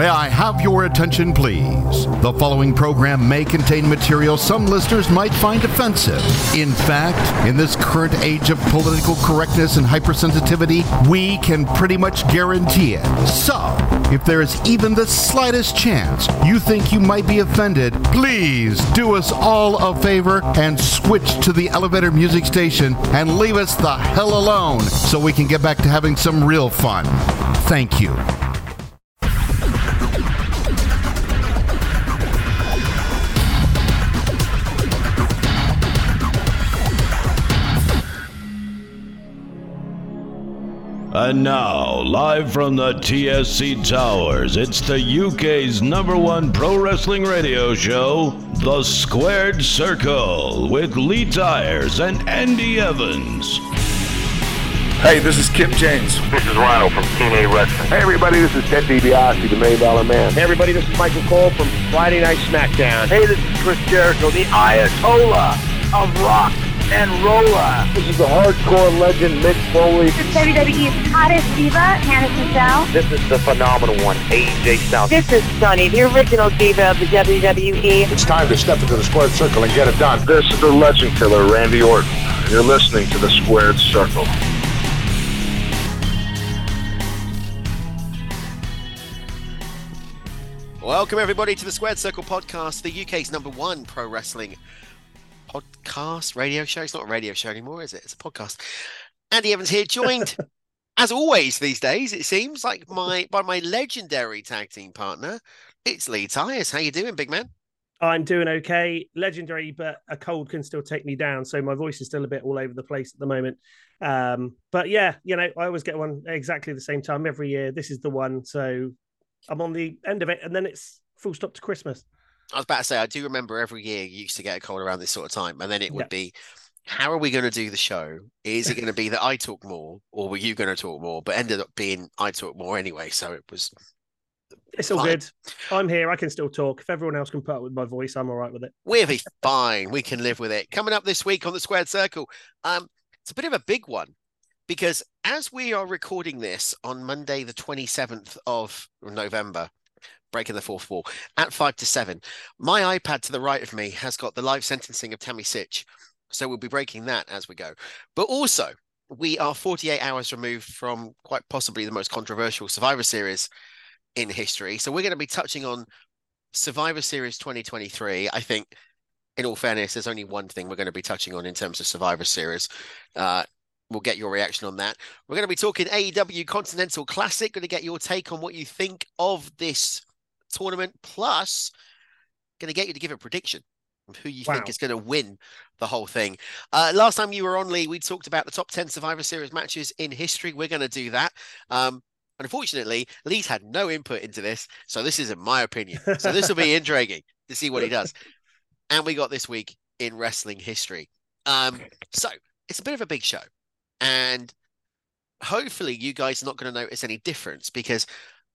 May I have your attention, please? The following program may contain material some listeners might find offensive. In fact, in this current age of political correctness and hypersensitivity, we can pretty much guarantee it. So, if there is even the slightest chance you think you might be offended, please do us all a favor and switch to the elevator music station and leave us the hell alone so we can get back to having some real fun. Thank you. And now, live from the TSC Towers, it's the UK's number one pro wrestling radio show, The Squared Circle, with Lee Tyers and Andy Evans. Hey, this is Kip James. This is Rhino from TNA Wrestling. Hey, everybody, this is Ted DiBiase, the Million Dollar Man. Hey, everybody, this is Michael Cole from Friday Night SmackDown. Hey, this is Chris Jericho, the Ayatollah of rock and roller. This is the hardcore legend Mick Foley. This is WWE's hottest diva, Hannah Cesaro. This is the phenomenal one, AJ Styles. This is Sunny, the original diva of the WWE. It's time to step into the squared circle and get it done. This is the legend killer, Randy Orton. You're listening to the Squared Circle. Welcome, everybody, to the Squared Circle podcast, the UK's number one pro wrestling podcast, radio show. It's not a radio show anymore, is it? It's a podcast. Andy Evans here, joined as always these days. It seems like my by my legendary tag team partner. It's Lee Tyers. How you doing, big man? I'm doing okay. Legendary, but a cold can still take me down, so my voice is still a bit all over the place at the moment. Um, but yeah, you know, I always get one exactly the same time every year. This is the one, so I'm on the end of it, and then it's full stop to Christmas. I was about to say, I do remember every year you used to get a cold around this sort of time, and then it would yeah. be, how are we going to do the show? Is it going to be that I talk more, or were you going to talk more? But ended up being I talk more anyway, so it was. It's all fine. good. I'm here. I can still talk. If everyone else can put up with my voice, I'm all right with it. We'll be fine. We can live with it. Coming up this week on the Squared Circle, um, it's a bit of a big one because as we are recording this on Monday, the 27th of November, breaking the fourth wall at five to seven. My iPad to the right of me has got the live sentencing of Tammy Sytch. So we'll be breaking that as we go. But also, we are 48 hours removed from quite possibly the most controversial Survivor Series in history. So we're going to be touching on Survivor Series 2023. I think, in all fairness, there's only one thing we're going to be touching on in terms of Survivor Series. Uh, we'll get your reaction on that. We're going to be talking AEW Continental Classic. Going to get your take on what you think of this tournament. Plus, going to get you to give a prediction of who you wow. think is going to win the whole thing. Uh, last time you were on, Lee, we talked about the top 10 Survivor Series matches in history. We're going to do that. Um, unfortunately, Lee's had no input into this. So this isn't my opinion. So this will be intriguing to see what he does. And we got this week in wrestling history. Um, so it's a bit of a big show. And hopefully you guys are not going to notice any difference because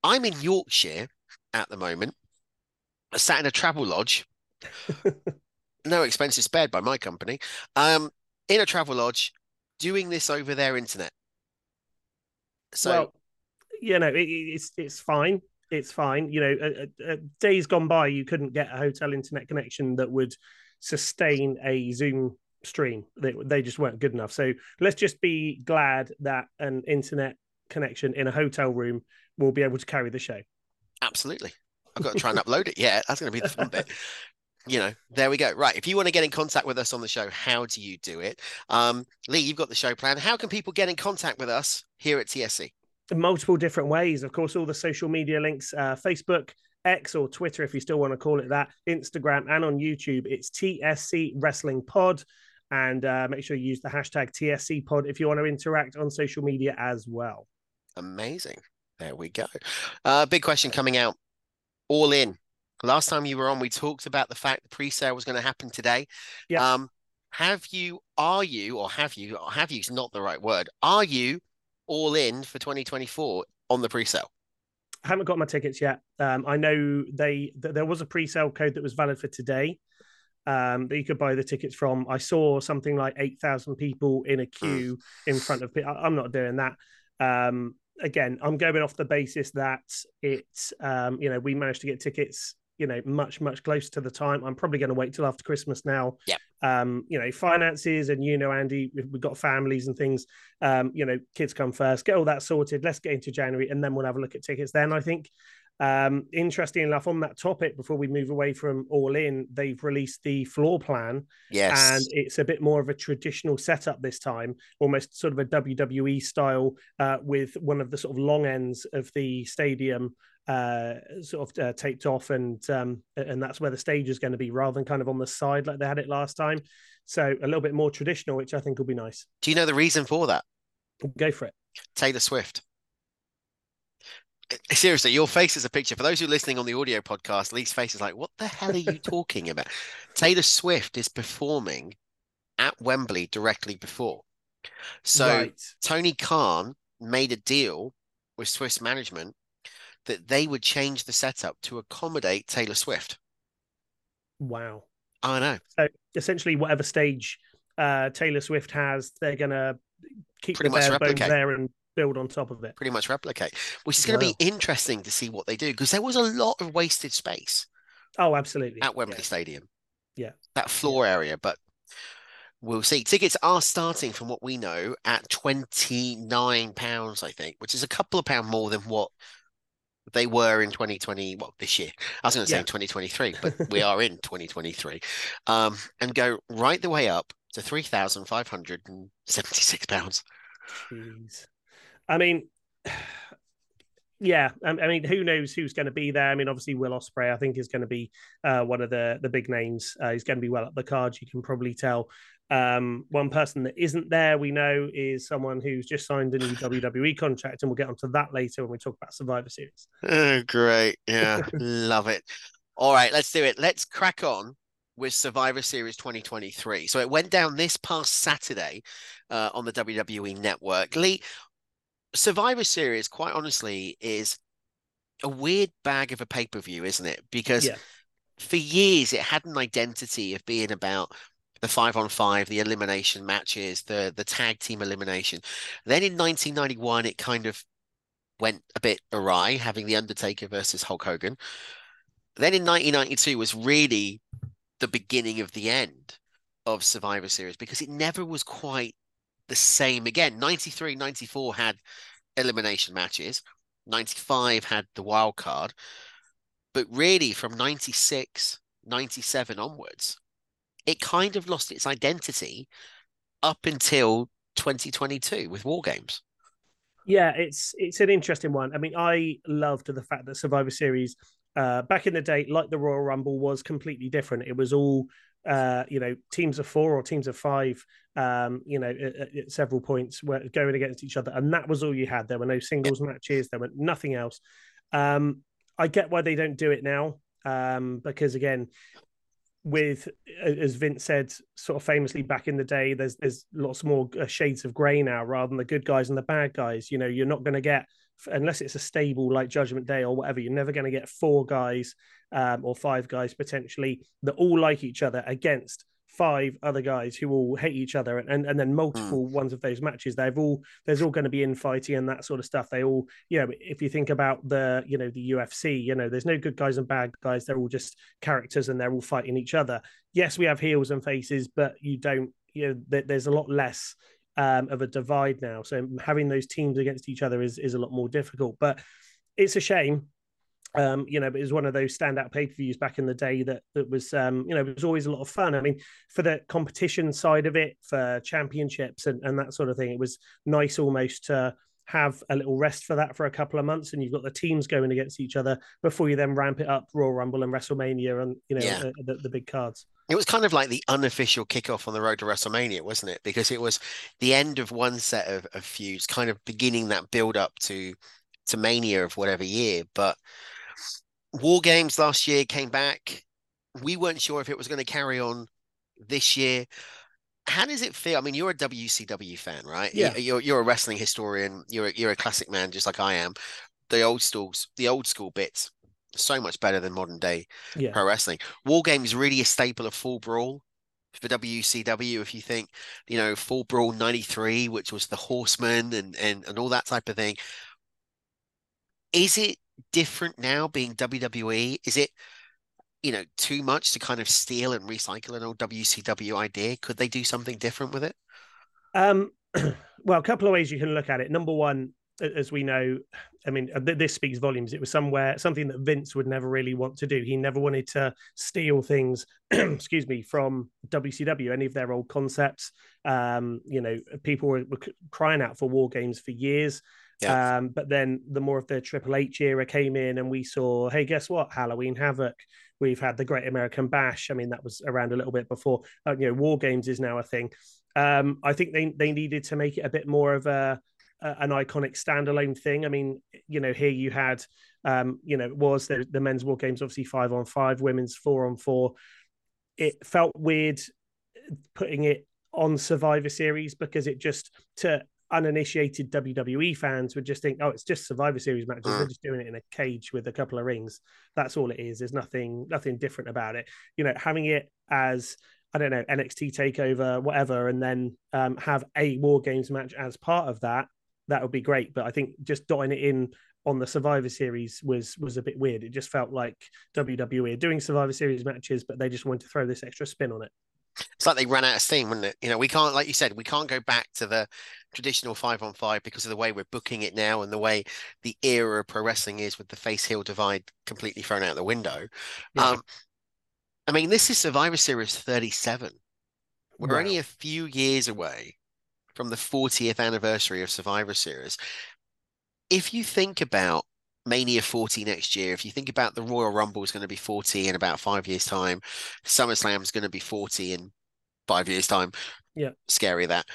I'm in Yorkshire at the moment. I sat in a travel lodge. no expenses spared by my company. Um, in a travel lodge, doing this over their internet. So, well, you know, it, it's it's fine. It's fine. You know, uh, uh, days gone by, you couldn't get a hotel internet connection that would sustain a Zoom stream. They they just weren't good enough. So let's just be glad that an internet connection in a hotel room will be able to carry the show. Absolutely. I've got to try and upload it. Yeah, that's going to be the fun bit. You know, there we go. Right. If you want to get in contact with us on the show, how do you do it? Um, Lee, you've got the show plan. How can people get in contact with us here at TSC? multiple different ways. Of course, all the social media links, uh, Facebook, X or Twitter, if you still want to call it that, Instagram, and on YouTube. It's TSC Wrestling Pod. And uh, make sure you use the hashtag TSC Pod if you want to interact on social media as well. Amazing. There we go. Uh, big question coming out. All in. Last time you were on, we talked about the fact the pre-sale was going to happen today. Yeah. Um, have you? Are you? Or have you? Or have you? Is not the right word. Are you all in for 2024 on the pre-sale? I haven't got my tickets yet. Um, I know they th- there was a pre-sale code that was valid for today um, that you could buy the tickets from. I saw something like eight thousand people in a queue in front of. I'm not doing that. Um, again, I'm going off the basis that it's, um, you know, we managed to get tickets, you know, much, much closer to the time. I'm probably going to wait till after Christmas now. Yeah. Um, you know, finances and, you know, Andy, we've got families and things. Um, you know, kids come first, get all that sorted. Let's get into January and then we'll have a look at tickets then. I think um, interesting enough, on that topic, before we move away from All In, they've released the floor plan. Yes. And it's a bit more of a traditional setup this time, almost sort of a WWE style, uh, with one of the sort of long ends of the stadium uh, sort of uh, taped off, and um, and that's where the stage is going to be, rather than kind of on the side like they had it last time. So a little bit more traditional, which I think will be nice. Do you know the reason for that? Go for it. Taylor Swift. Seriously, your face is a picture. For those who are listening on the audio podcast, Lee's face is like, what the hell are you talking about? Taylor Swift is performing at Wembley directly before. So Right. Tony Khan made a deal with Swiss management that they would change the setup to accommodate Taylor Swift. Wow. I know. So essentially, whatever stage uh, Taylor Swift has, they're going to keep Pretty the bare bones there and build on top of it. Pretty much replicate, which is going to Wow. be interesting to see what they do because there was a lot of wasted space Oh, absolutely. at Wembley Yeah. Stadium. Yeah. that floor area, but we'll see. Tickets are starting from what we know at twenty nine pounds, I think, which is a couple of pound more than what they were in 2020 well this year i was going to say Yeah. 2023 but we are in 2023 um and go right the way up to 3576 pounds Jeez. I mean, yeah. I, I mean, who knows who's going to be there? I mean, obviously, Will Ospreay, I think, is going to be uh, one of the the big names. Uh, he's going to be well up the cards. You can probably tell. Um, one person that isn't there, we know, is someone who's just signed a new WWE contract, and we'll get onto that later when we talk about Survivor Series. Oh, great. Yeah, love it. All right, let's do it. Let's crack on with Survivor Series 2023. So it went down this past Saturday uh, on the WWE network. Lee, Survivor Series, quite honestly, is a weird bag of a pay per view, isn't it? Because Yeah. for years it had an identity of being about the five on five, the elimination matches, the the tag team elimination. Then in 1991, it kind of went a bit awry, having the Undertaker versus Hulk Hogan. Then in 1992 was really the beginning of the end of Survivor Series because it never was quite the same again. 93, 94 had elimination matches. 95 had the wild card. But really from 96, 97 onwards, it kind of lost its identity up until 2022 with War Games. Yeah, it's it's an interesting one. I mean, I loved the fact that Survivor Series uh, back in the day, like the Royal Rumble, was completely different. It was all uh, you know, teams of four or teams of five, um, you know, at, at- several points were going against each other, and that was all you had. There were no singles matches. There were nothing else. Um, I get why they don't do it now, um, because again, with as Vince said, sort of famously back in the day, there's there's lots more uh, shades of grey now rather than the good guys and the bad guys. You know, you're not going to get unless it's a stable like Judgment Day or whatever. You're never going to get four guys um, or five guys potentially that all like each other against five other guys who all hate each other and, and, and then multiple ones of those matches. They've all there's all going to be infighting and that sort of stuff. They all you know if you think about the you know the UFC you know there's no good guys and bad guys. They're all just characters and they're all fighting each other. Yes we have heels and faces but you don't you know there, there's a lot less um, of a divide now so having those teams against each other is is a lot more difficult but it's a shame um, you know, but it was one of those standout pay per views back in the day that that was, um, you know, it was always a lot of fun. I mean, for the competition side of it, for championships and, and that sort of thing, it was nice almost to have a little rest for that for a couple of months, and you've got the teams going against each other before you then ramp it up Royal Rumble and WrestleMania and you know Yeah. uh, the, the big cards. It was kind of like the unofficial kickoff on the road to WrestleMania, wasn't it? Because it was the end of one set of, of feuds, kind of beginning that build up to to Mania of whatever year. But War Games last year came back. We weren't sure if it was going to carry on this year. How does it feel? I mean, you're a WCW fan, right? Yeah. You're you're a wrestling historian. You're a, you're a classic man, just like I am. The old schools, the old school bits, so much better than modern day Yeah. pro wrestling. War Games really a staple of Fall Brawl for WCW. If you think, you know, Fall Brawl '93, which was the Horsemen and and and all that type of thing, is it different now being WWE? Is it you know too much to kind of steal and recycle an old WCW idea? Could they do something different with it? Um, well, a couple of ways you can look at it. Number one, as we know, I mean, uh, this speaks volumes. It was somewhere something that Vince would never really want to do. He never wanted to steal things, excuse me, from WCW, any of their old concepts. Um, you know, people were, were crying out for war games for years. Yeah. Um, but then the more of the Triple H era came in, and we saw, hey, guess what? Halloween Havoc. We've had the Great American Bash. I mean, that was around a little bit before. Uh, you know, War Games is now a thing. Um, I think they they needed to make it a bit more of a, an iconic standalone thing. I mean, you know, here you had, um, you know, it was the, the men's war games obviously five on five, women's four on four. It felt weird putting it on Survivor Series because it just to uninitiated WWE fans would just think, oh, it's just Survivor Series matches. Mm. They're just doing it in a cage with a couple of rings. That's all it is. There's nothing nothing different about it. You know, having it as I don't know, NXT takeover, whatever, and then um, have a War Games match as part of that, that would be great. But I think just dotting it in on the Survivor Series was was a bit weird. It just felt like WWE are doing Survivor Series matches, but they just wanted to throw this extra spin on it. It's like they ran out of steam, wouldn't it? You know, we can't, like you said, we can't go back to the traditional five on five because of the way we're booking it now and the way the era of pro wrestling is with the face heel divide completely thrown out the window. Yeah. Um, I mean, this is Survivor Series 37. We're wow. only a few years away from the 40th anniversary of Survivor Series. If you think about Mania 40 next year, if you think about the Royal Rumble is going to be 40 in about five years' time, SummerSlam is going to be 40 in five years' time. Yeah. Scary that.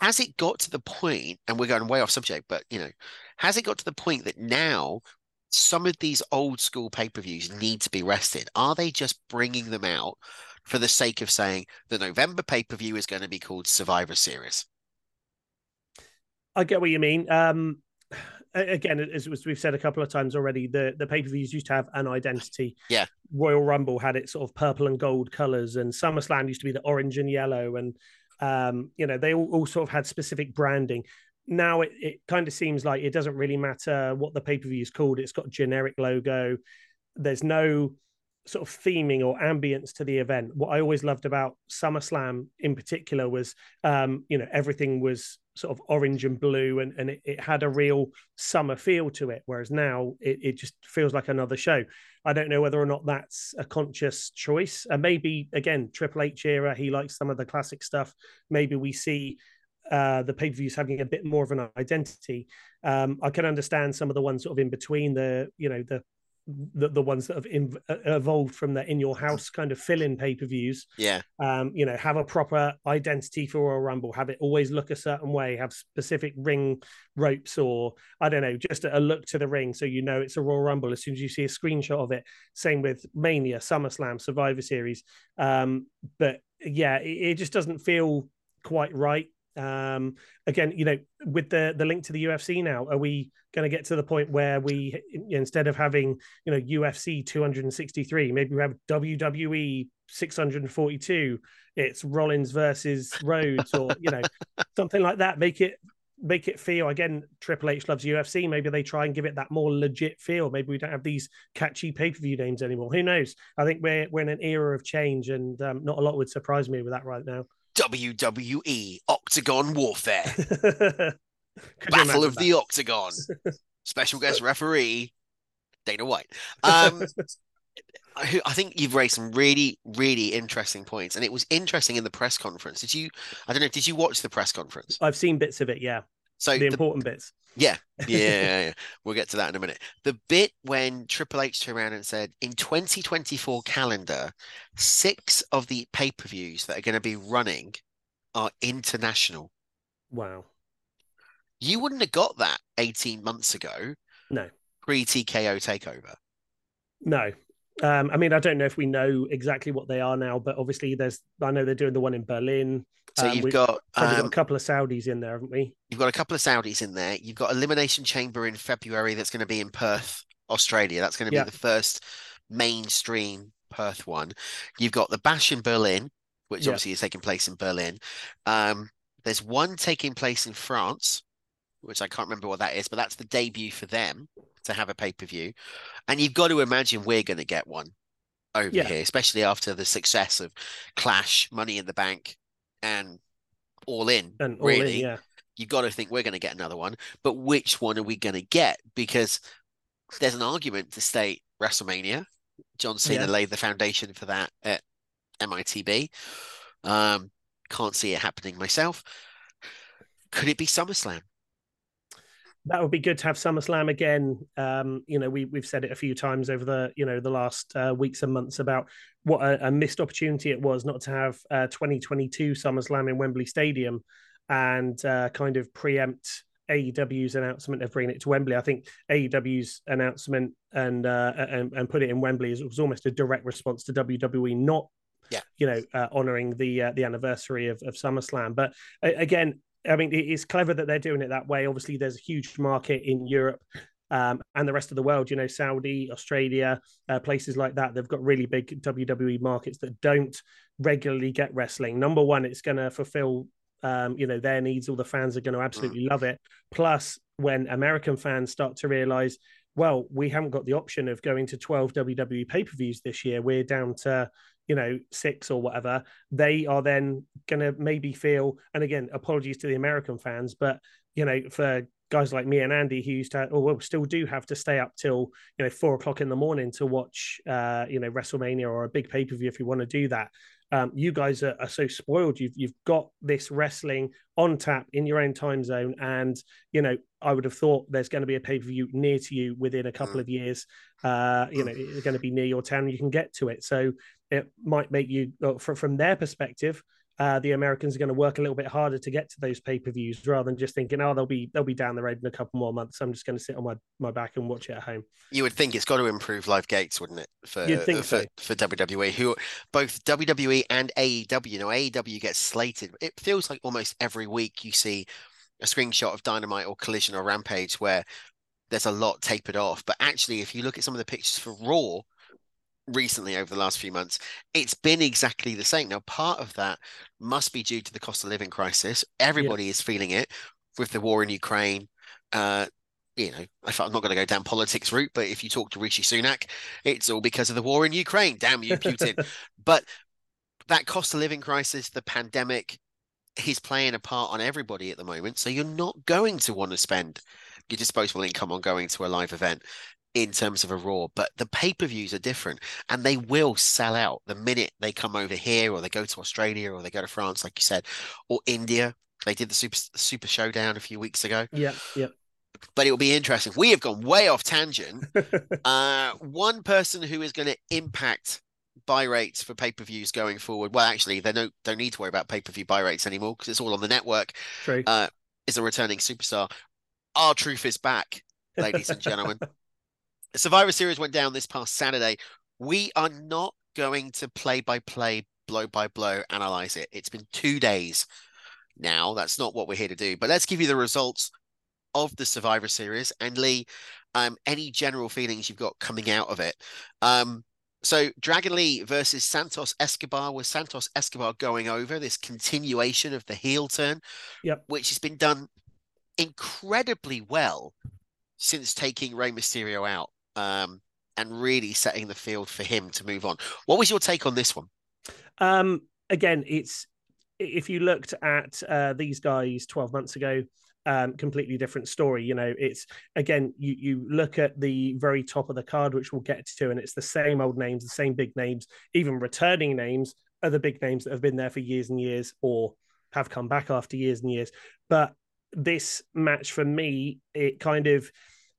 Has it got to the point, and we're going way off subject, but you know, has it got to the point that now some of these old school pay per views need to be rested. Are they just bringing them out for the sake of saying the November pay per view is going to be called Survivor Series? I get what you mean. Um, again, as we've said a couple of times already, the, the pay per views used to have an identity. Yeah. Royal Rumble had its sort of purple and gold colors, and SummerSlam used to be the orange and yellow. And, um, you know, they all, all sort of had specific branding now it, it kind of seems like it doesn't really matter what the pay-per-view is called it's got generic logo there's no sort of theming or ambience to the event what i always loved about summerslam in particular was um you know everything was sort of orange and blue and, and it, it had a real summer feel to it whereas now it, it just feels like another show. I don't know whether or not that's a conscious choice. And maybe again triple h era he likes some of the classic stuff. Maybe we see uh, the pay per views having a bit more of an identity. Um, I can understand some of the ones sort of in between the, you know, the the, the ones that have in, uh, evolved from the in your house kind of fill in pay per views. Yeah. Um, you know, have a proper identity for Royal Rumble, have it always look a certain way, have specific ring ropes, or I don't know, just a look to the ring so you know it's a Royal Rumble as soon as you see a screenshot of it. Same with Mania, SummerSlam, Survivor Series. Um, but yeah, it, it just doesn't feel quite right um again you know with the the link to the ufc now are we going to get to the point where we instead of having you know ufc 263 maybe we have wwe 642 it's rollins versus rhodes or you know something like that. Make it make it feel again triple h loves ufc maybe they try and give it that more legit feel. Maybe we don't have these catchy pay-per-view names anymore. Who knows? I think we're we're in an era of change and um, not a lot would surprise me with that right now. WWE Octagon Warfare. Battle of that? the Octagon. Special guest referee, Dana White. Um, I think you've raised some really, really interesting points, and it was interesting in the press conference. Did you? I don't know. Did you watch the press conference? I've seen bits of it. Yeah. So the, the important bits. Yeah, yeah, yeah, yeah, we'll get to that in a minute. The bit when Triple H turned around and said, in 2024 calendar, six of the pay per views that are going to be running are international. Wow. You wouldn't have got that 18 months ago. No. Pre TKO takeover. No. Um, I mean, I don't know if we know exactly what they are now, but obviously there's, I know they're doing the one in Berlin. So um, you've got, um, got a um, couple of Saudis in there, haven't we? You've got a couple of Saudis in there. You've got Elimination Chamber in February that's going to be in Perth, Australia. That's going to be yeah. the first mainstream Perth one. You've got the Bash in Berlin, which yeah. obviously is taking place in Berlin. Um, there's one taking place in France, which I can't remember what that is, but that's the debut for them to have a pay per view. And you've got to imagine we're going to get one over yeah. here, especially after the success of Clash, Money in the Bank, and All In. And all really, in, yeah. You've got to think we're going to get another one, but which one are we going to get? Because there's an argument to state WrestleMania. John Cena yeah. laid the foundation for that at MITB. Um, can't see it happening myself. Could it be SummerSlam? That would be good to have SummerSlam again. Um, you know, we we've said it a few times over the you know the last uh, weeks and months about what a, a, missed opportunity it was not to have uh, 2022 SummerSlam in Wembley Stadium and uh, kind of preempt AEW's announcement of bringing it to Wembley. I think AEW's announcement and uh, and, and put it in Wembley was almost a direct response to WWE not yeah. you know, uh, honoring the uh, the anniversary of, of SummerSlam. But uh, again, I mean, it's clever that they're doing it that way. Obviously, there's a huge market in Europe um, and the rest of the world. You know, Saudi, Australia, uh, places like that. They've got really big WWE markets that don't regularly get wrestling. Number one, it's going to fulfill. Um, you know their needs all the fans are going to absolutely love it plus when american fans start to realize well, we haven't got the option of going to 12 WWE pay per views this year. We're down to you know, six or whatever, they are then going to maybe feel, and again, apologies to the American fans, but, you know, for guys like me and Andy who used to, or well, still do have to stay up till, you know, four o'clock in the morning to watch, uh, you know, WrestleMania or a big pay per view if you want to do that. Um, you guys are, are, so spoiled. You've you've got this wrestling on tap in your own time zone, and you know I would have thought there's going to be a pay per view near to you within a couple mm. of years. Uh, you know, it's going to be near your town. You can get to it, so it might make you, from from their perspective, uh, the Americans are going to work a little bit harder to get to those pay per views rather than just thinking, oh, they'll be they'll be down the road in a couple more months. I'm just going to sit on my, my back and watch it at home. You would think it's got to improve live gates, wouldn't it? For You'd think for, so. for WWE, who both WWE and AEW, you know, AEW gets slated. It feels like almost every week you see a screenshot of Dynamite or Collision or Rampage where there's a lot tapered off. But actually, if you look at some of the pictures for Raw, recently over the last few months, it's been exactly the same. Now, part of that must be due to the cost of living crisis. Everybody yeah. is feeling it with the war in Ukraine. Uh, you know, I'm not going to go down politics route, but if you talk to Rishi Sunak, it's all because of the war in Ukraine. Damn you, Putin. but that cost of living crisis, the pandemic, he's playing a part on everybody at the moment. So you're not going to want to spend your disposable income on going to a live event in terms of a raw, but the pay per views are different and they will sell out the minute they come over here or they go to Australia or they go to France, like you said, or India. They did the super super showdown a few weeks ago. Yeah, yeah. But it will be interesting. We have gone way off tangent. uh, one person who is going to impact buy rates for pay per views going forward. Well, actually, they don't don't need to worry about pay per view buy rates anymore because it's all on the network. True. Uh, is a returning superstar. R-Truth is back, ladies and gentlemen. Survivor Series went down this past Saturday. We are not going to play by play, blow by blow, analyze it. It's been two days now. That's not what we're here to do. But let's give you the results of the Survivor Series. And Lee, um, any general feelings you've got coming out of it? Um, so Dragon Lee versus Santos Escobar was Santos Escobar going over this continuation of the heel turn, yep. which has been done incredibly well since taking Rey Mysterio out um, and really setting the field for him to move on. What was your take on this one? Um, again, it's if you looked at uh, these guys 12 months ago, um, completely different story. You know, it's again, you you look at the very top of the card, which we'll get to, and it's the same old names, the same big names, even returning names are the big names that have been there for years and years or have come back after years and years. But this match for me, it kind of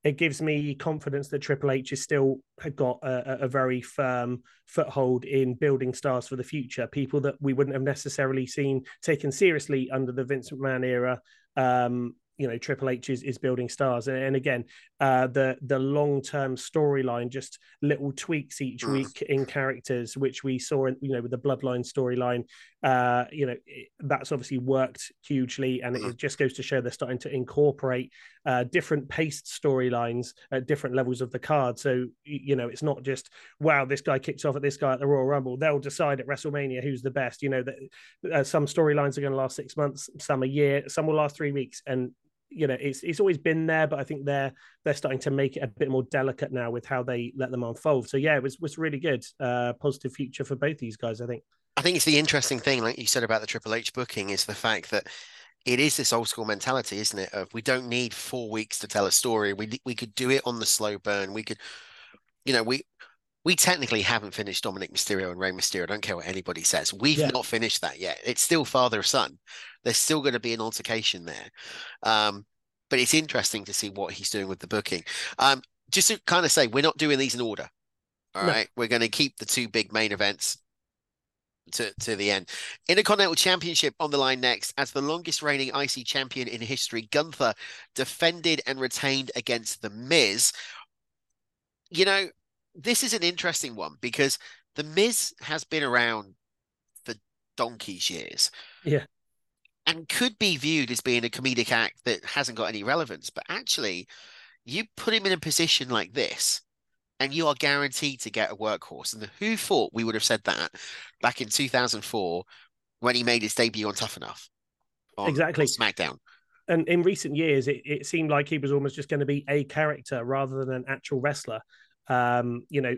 it gives me confidence that Triple H has still got a, a, very firm foothold in building stars for the future. People that we wouldn't have necessarily seen taken seriously under the Vince McMahon era, um, you know Triple H is, is building stars, and, and again, uh, the the long term storyline, just little tweaks each mm. week in characters, which we saw, in, you know, with the Bloodline storyline. Uh, you know, that's obviously worked hugely, and it, mm. just goes to show they're starting to incorporate uh, different paced storylines at different levels of the card. So you know, it's not just wow, this guy kicks off at this guy at the Royal Rumble. They'll decide at WrestleMania who's the best. You know, that uh, some storylines are going to last six months, some a year, some will last three weeks, and you know, it's it's always been there, but I think they're they're starting to make it a bit more delicate now with how they let them unfold. So yeah, it was was really good. Uh, positive future for both these guys, I think. I think it's the interesting thing, like you said about the Triple H booking, is the fact that it is this old school mentality, isn't it? Of we don't need four weeks to tell a story. We we could do it on the slow burn. We could, you know, we we technically haven't finished Dominic Mysterio and Rey Mysterio. I don't care what anybody says. We've yeah. not finished that yet. It's still father son. There's still going to be an altercation there. Um, but it's interesting to see what he's doing with the booking. Um, just to kind of say, we're not doing these in order. All no. right, we're going to keep the two big main events to, to the end. Intercontinental Championship on the line next. As the longest reigning IC champion in history, Gunther defended and retained against The Miz. You know, this is an interesting one because The Miz has been around for donkey's years. Yeah. And could be viewed as being a comedic act that hasn't got any relevance. But actually, you put him in a position like this and you are guaranteed to get a workhorse. And who thought we would have said that back in 2004 when he made his debut on Tough Enough? On, exactly. On SmackDown. And in recent years, it, it seemed like he was almost just going to be a character rather than an actual wrestler. Um, you know,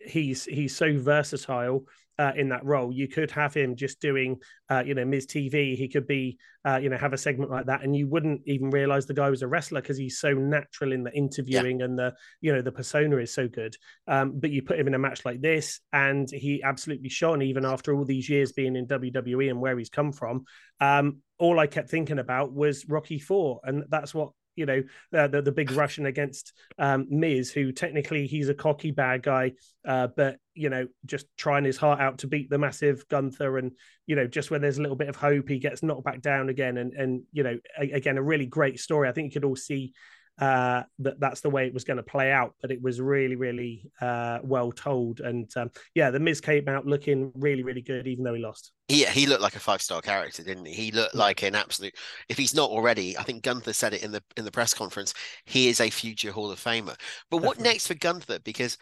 he's he's so versatile uh, in that role. You could have him just doing, uh, you know, Miz TV. He could be, uh, you know, have a segment like that, and you wouldn't even realize the guy was a wrestler because he's so natural in the interviewing yeah. and the, you know, the persona is so good. Um, but you put him in a match like this, and he absolutely shone even after all these years being in WWE and where he's come from. Um, all I kept thinking about was Rocky Four, and that's what you know uh, the the big Russian against um, Miz, who technically he's a cocky bad guy, uh, but you know just trying his heart out to beat the massive Gunther, and you know just when there's a little bit of hope, he gets knocked back down again, and and you know a, again a really great story. I think you could all see uh, that that's the way it was going to play out. But it was really, really uh, well told. And um, yeah, the Miz came out looking really, really good, even though he lost. Yeah, he looked like a five star character, didn't he? He looked like an absolute. If he's not already, I think Gunther said it in the in the press conference. He is a future Hall of Famer. But Definitely. what next for Gunther? Because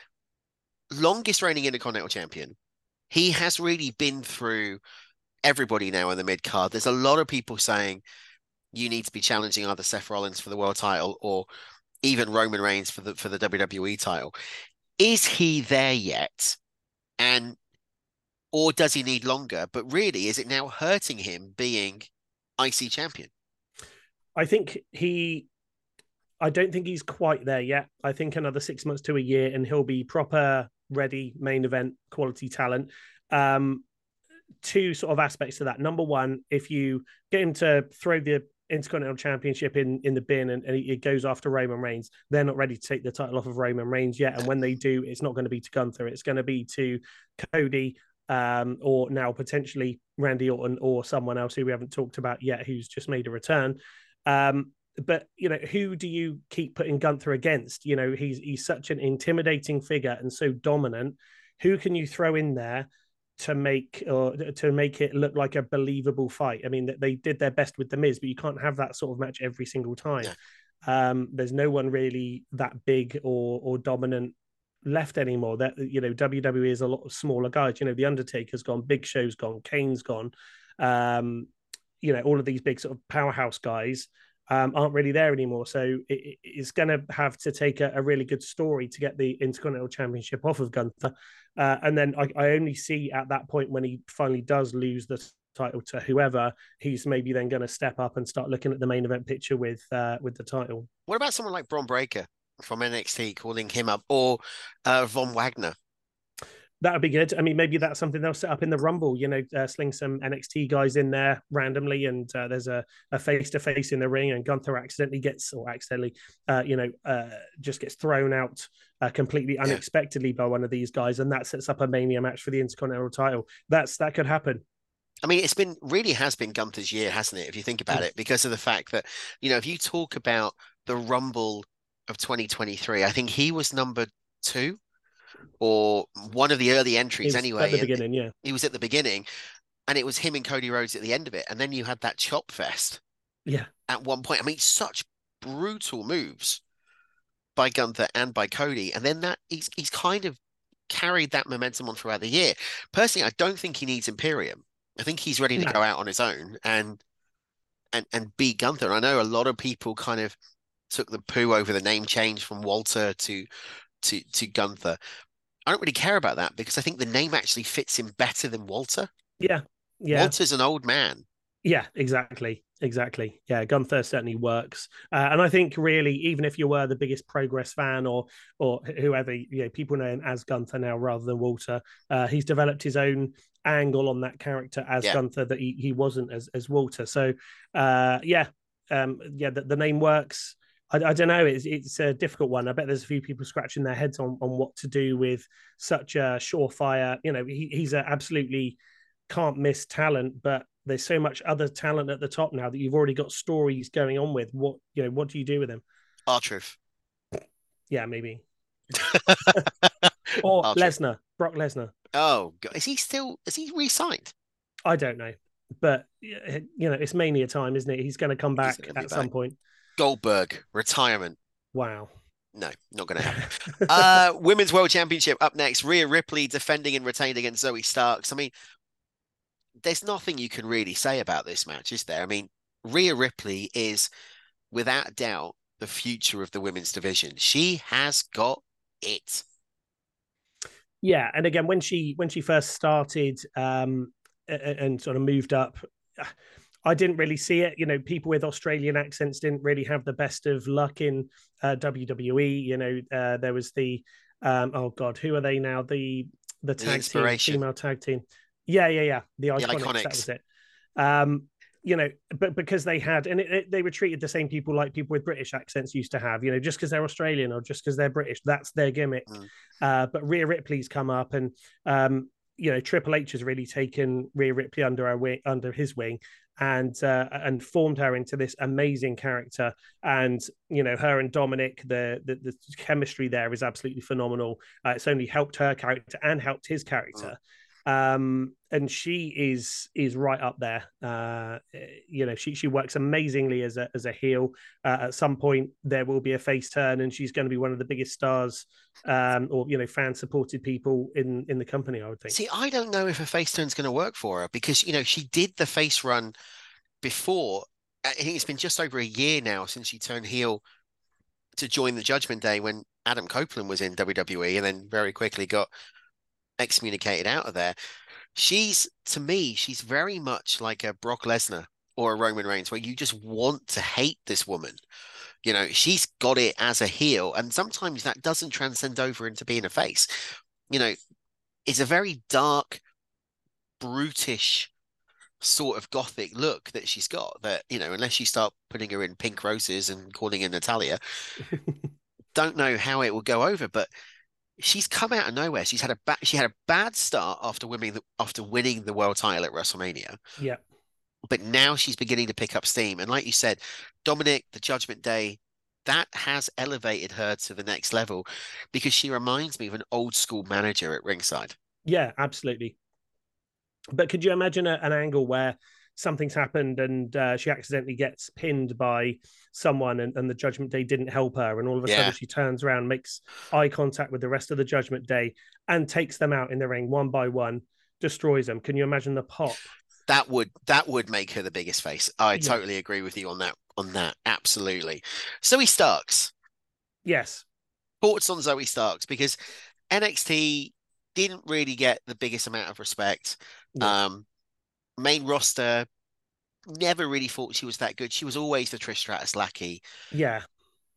longest reigning Intercontinental Champion, he has really been through everybody now in the mid card. There's a lot of people saying you need to be challenging either Seth Rollins for the world title or even Roman Reigns for the for the WWE title. Is he there yet? And or does he need longer? But really, is it now hurting him being IC champion? I think he I don't think he's quite there yet. I think another six months to a year and he'll be proper ready main event quality talent. Um, two sort of aspects to that. Number one, if you get him to throw the Intercontinental Championship in in the bin and, and it goes after Roman Reigns. They're not ready to take the title off of Roman Reigns yet, and when they do, it's not going to be to Gunther. It's going to be to Cody, um, or now potentially Randy Orton or someone else who we haven't talked about yet, who's just made a return. Um, but you know, who do you keep putting Gunther against? You know, he's he's such an intimidating figure and so dominant. Who can you throw in there to make or to make it look like a believable fight. I mean, they did their best with the Miz, but you can't have that sort of match every single time. Um, there's no one really that big or or dominant left anymore. That you know, WWE is a lot of smaller guys. You know, the Undertaker's gone, Big Show's gone, Kane's gone. Um, you know, all of these big sort of powerhouse guys um, aren't really there anymore. So it, it's going to have to take a, a, really good story to get the Intercontinental Championship off of Gunther. Uh, and then I, I, only see at that point when he finally does lose the title to whoever, he's maybe then going to step up and start looking at the main event picture with uh, with the title. What about someone like Bron Breakker from NXT calling him up, or uh, Von Wagner? That would be good. I mean, maybe that's something they'll set up in the Rumble. You know, uh, sling some NXT guys in there randomly, and uh, there's a face to face in the ring, and Gunther accidentally gets or accidentally, uh, you know, uh, just gets thrown out uh, completely unexpectedly by one of these guys, and that sets up a Mania match for the Intercontinental title. That's that could happen. I mean, it's been really has been Gunther's year, hasn't it? If you think about it, because of the fact that you know, if you talk about the Rumble of 2023, I think he was number two or one of the early entries anyway. At the beginning, yeah. He was at the beginning, and it was him and Cody Rhodes at the end of it, and then you had that chop fest. Yeah. At one point, I mean, such brutal moves by Gunther and by Cody, and then that he's he's kind of carried that momentum on throughout the year. Personally, I don't think he needs Imperium. I think he's ready to no. go out on his own, and and and beat Gunther. I know a lot of people kind of took the poo over the name change from Walter to to to Gunther. I don't really care about that because I think the name actually fits him better than Walter. Yeah, yeah. Walter's an old man. Yeah, exactly. Exactly. Yeah, Gunther certainly works, uh, and I think really, even if you were the biggest Progress fan or or whoever, you know, people know him as Gunther now rather than Walter. Uh, he's developed his own angle on that character as yeah. Gunther that he, he wasn't as as Walter. So, uh, yeah, um, yeah, the, the name works. I, I, don't know. It's it's a difficult one. I bet there's a few people scratching their heads on on what to do with such a surefire. You know, he, he's an absolutely can't miss talent, but there's so much other talent at the top now that you've already got stories going on with. What you know, what do you do with him? R-Truth. Yeah, maybe. or Lesnar, Brock Lesnar. Oh, God. is he still? Is he re-signed? I don't know, but you know, it's mania time, isn't it? He's going to come back at back. some point. Goldberg retirement. Wow. No, not going to happen. uh, Women's World Championship up next. Rhea Ripley defending and retained against Zoey Starks. I mean, there's nothing you can really say about this match, is there? I mean, Rhea Ripley is without doubt the future of the women's division. She has got it. Yeah, and again, when she when she first started um, and sort of moved up, I didn't really see it. You know, people with Australian accents didn't really have the best of luck in uh, WWE. You know, uh, there was the um, oh god, who are they now? The the tag the team, female tag team. Yeah, yeah, yeah. The iconics, the iconics. that was it. Um, you know, but because they had, and it, it, they were treated the same people like people with British accents used to have, you know, just because they're Australian or just because they're British, that's their gimmick. Mm. Uh, but Rhea Ripley's come up, and um, you know, Triple H has really taken Rhea Ripley under our wing, under his wing, and uh, and formed her into this amazing character. And you know, her and Dominic, the the, the chemistry there is absolutely phenomenal. Uh, it's only helped her character and helped his character. Um, and she is is right up there. Uh, you know, she she works amazingly as a as a heel. Uh, at some point, there will be a face turn, and she's going to be one of the biggest stars, um, or you know, fan supported people in in the company. I would think. See, I don't know if a face turn is going to work for her because you know she did the face run before. I think it's been just over a year now since she turned heel to join the Judgment Day when Adam Copeland was in WWE, and then very quickly got excommunicated out of there. She's to me, she's very much like a Brock Lesnar or a Roman Reigns, where you just want to hate this woman. You know, she's got it as a heel, and sometimes that doesn't transcend over into being a face. You know, it's a very dark, brutish sort of gothic look that she's got. That you know, unless you start putting her in pink roses and calling her Natalya don't know how it will go over. But she's come out of nowhere. She's had a bad she had a bad start after winning the after winning the world title at WrestleMania. Yeah. But now she's beginning to pick up steam. And like you said, Dominic, the Judgment Day, that has elevated her to the next level because she reminds me of an old school manager at ringside. Yeah, absolutely. But could you imagine a, an angle where something's happened and uh, she accidentally gets pinned by someone and, and, the judgment day didn't help her. And all of a yeah. sudden she turns around makes eye contact with the rest of the judgment day and takes them out in the ring one by one destroys them. Can you imagine the pop? That would that would make her the biggest face. I yeah. totally agree with you on that on that. Absolutely. Zoey starks. Yes. Thoughts on Zoey starks? Because nxt didn't really get the biggest amount of respect. Um main roster, never really thought she was that good. She was always the Trish Stratus lackey. Yeah.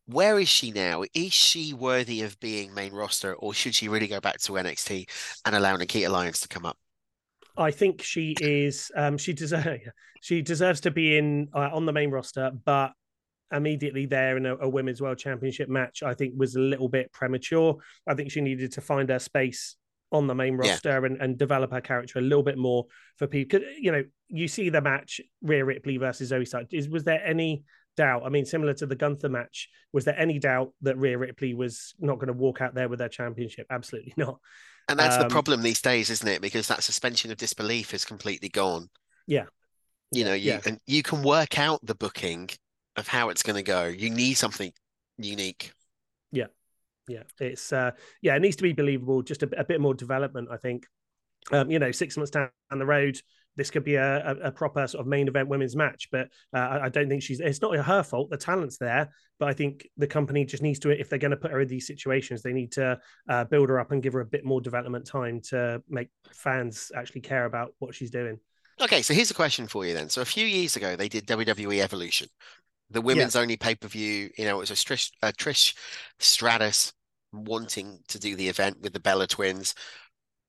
Where is she now? Is she worthy of being main roster, or should she really go back to NXT and allow Nikkita Lyons to come up? I think she is. Um, she deserves. She deserves to be in uh, on the main roster, but immediately there in a, a, women's world championship match, I think was a little bit premature. I think she needed to find her space on the main roster yeah. and, and develop her character a little bit more for people. You know, you see the match Rhea Ripley versus Zoey Stark. Is was there any doubt? I mean, similar to the Gunther match, was there any doubt that Rhea Ripley was not going to walk out there with their championship? Absolutely not. And that's um, the problem these days, isn't it? Because that suspension of disbelief is completely gone. Yeah. You know, you yeah. and you can work out the booking of how it's going to go. You need something unique. Yeah yeah it's uh yeah it needs to be believable just a, a bit more development i think um you know six months down the road this could be a, a, a proper sort of main event women's match. But uh, I, don't think she's. It's not her fault. The talent's there, but I think the company just needs to, if they're going to put her in these situations, they need to uh, build her up and give her a bit more development time to make fans actually care about what she's doing. Okay, so here's a question for you then. So a few years ago, they did WWE Evolution, the women's yeah. only pay per view. You know, it was a Trish, a Trish Stratus wanting to do the event with the Bella twins.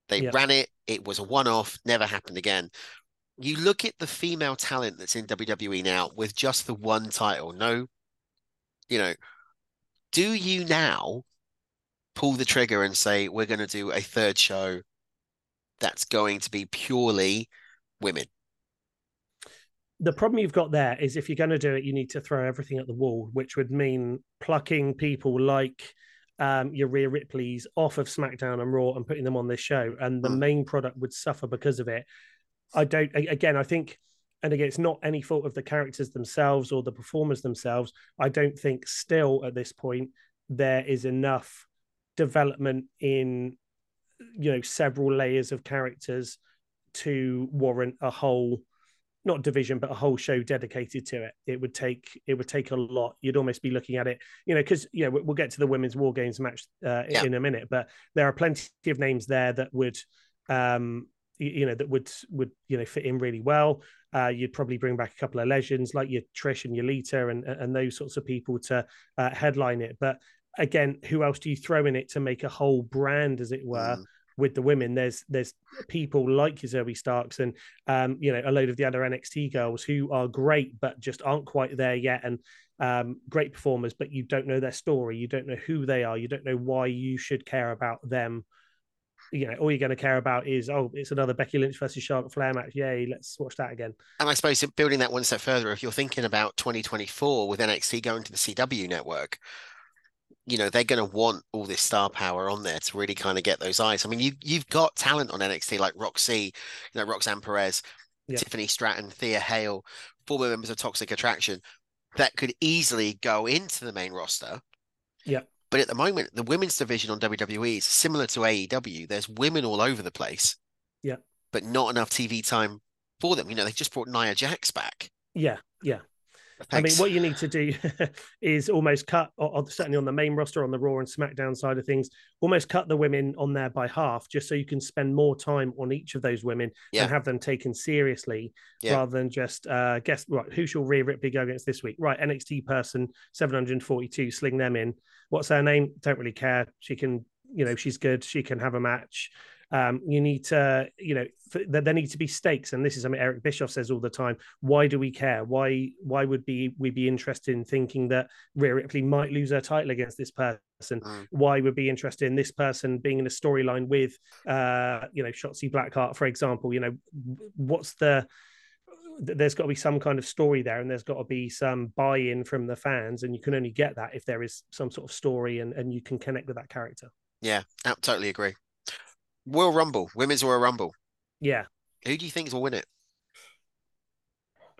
They yeah. ran it. It was a one off, never happened again. You look at the female talent that's in WWE now with just the one title. No, you know, do you now pull the trigger and say, we're going to do a third show that's going to be purely women? The problem you've got there is if you're going to do it, you need to throw everything at the wall, which would mean plucking people like um, your Rhea Ripley's off of SmackDown and Raw and putting them on this show, and the mm. main product would suffer because of it. I don't. Again, I think, and again, it's not any fault of the characters themselves or the performers themselves. I don't think still at this point there is enough development in you know several layers of characters to warrant a whole not division but a whole show dedicated to it. It would take it would take a lot. You'd almost be looking at it you know because you know we'll get to the women's war games match uh, yeah. in a minute but there are plenty of names there that would um you know that would would you know fit in really well. Uh, you'd probably bring back a couple of legends like your Trish and your Lita and and those sorts of people to uh, headline it. But again who else do you throw in it to make a whole brand as it were mm with the women. There's there's people like Zoey Starks and um, you know a load of the other NXT girls who are great but just aren't quite there yet and um, great performers, but you don't know their story, you don't know who they are, you don't know why you should care about them. You know, all you're going to care about is oh, it's another Becky Lynch versus Charlotte Flair match. Yay, let's watch that again. And I suppose building that one step further, if you're thinking about 2024 with NXT going to the CW network, you know they're going to want all this star power on there to really kind of get those eyes. I mean, you you've got talent on NXT like Roxy, you know Roxanne Perez, yeah. Tiffany Stratton, Thea Hail, former members of Toxic Attraction, that could easily go into the main roster. Yeah. But at the moment, the women's division on WWE is similar to AEW. There's women all over the place. Yeah. But not enough TV time for them. You know, they just brought Nia Jax back. Yeah, yeah. Thanks. I mean, what you need to do is almost cut, or, certainly on the main roster, on the Raw and SmackDown side of things, almost cut the women on there by half, just so you can spend more time on each of those women yeah. and have them taken seriously, yeah. rather than just uh, guess right who shall Rhea Ripley go against this week? Right, NXT person seven hundred forty-two, sling them in. What's her name? Don't really care. She can, you know, she's good. She can have a match. Um, you need to, you know, there, there need to be stakes, and this is something Eric Bischoff says all the time. Why do we care? Why why would be we be interested in thinking that Rhea Ripley might lose her title against this person? Mm. Why would be interested in this person being in a storyline with, uh, you know, Shotzi Blackheart, for example? You know, what's the there's got to be some kind of story there and there's got to be some buy-in from the fans and you can only get that if there is some sort of story and, and you can connect with that character yeah I totally agree Royal Rumble, Women's Royal Rumble. Yeah. Who do you think will win it?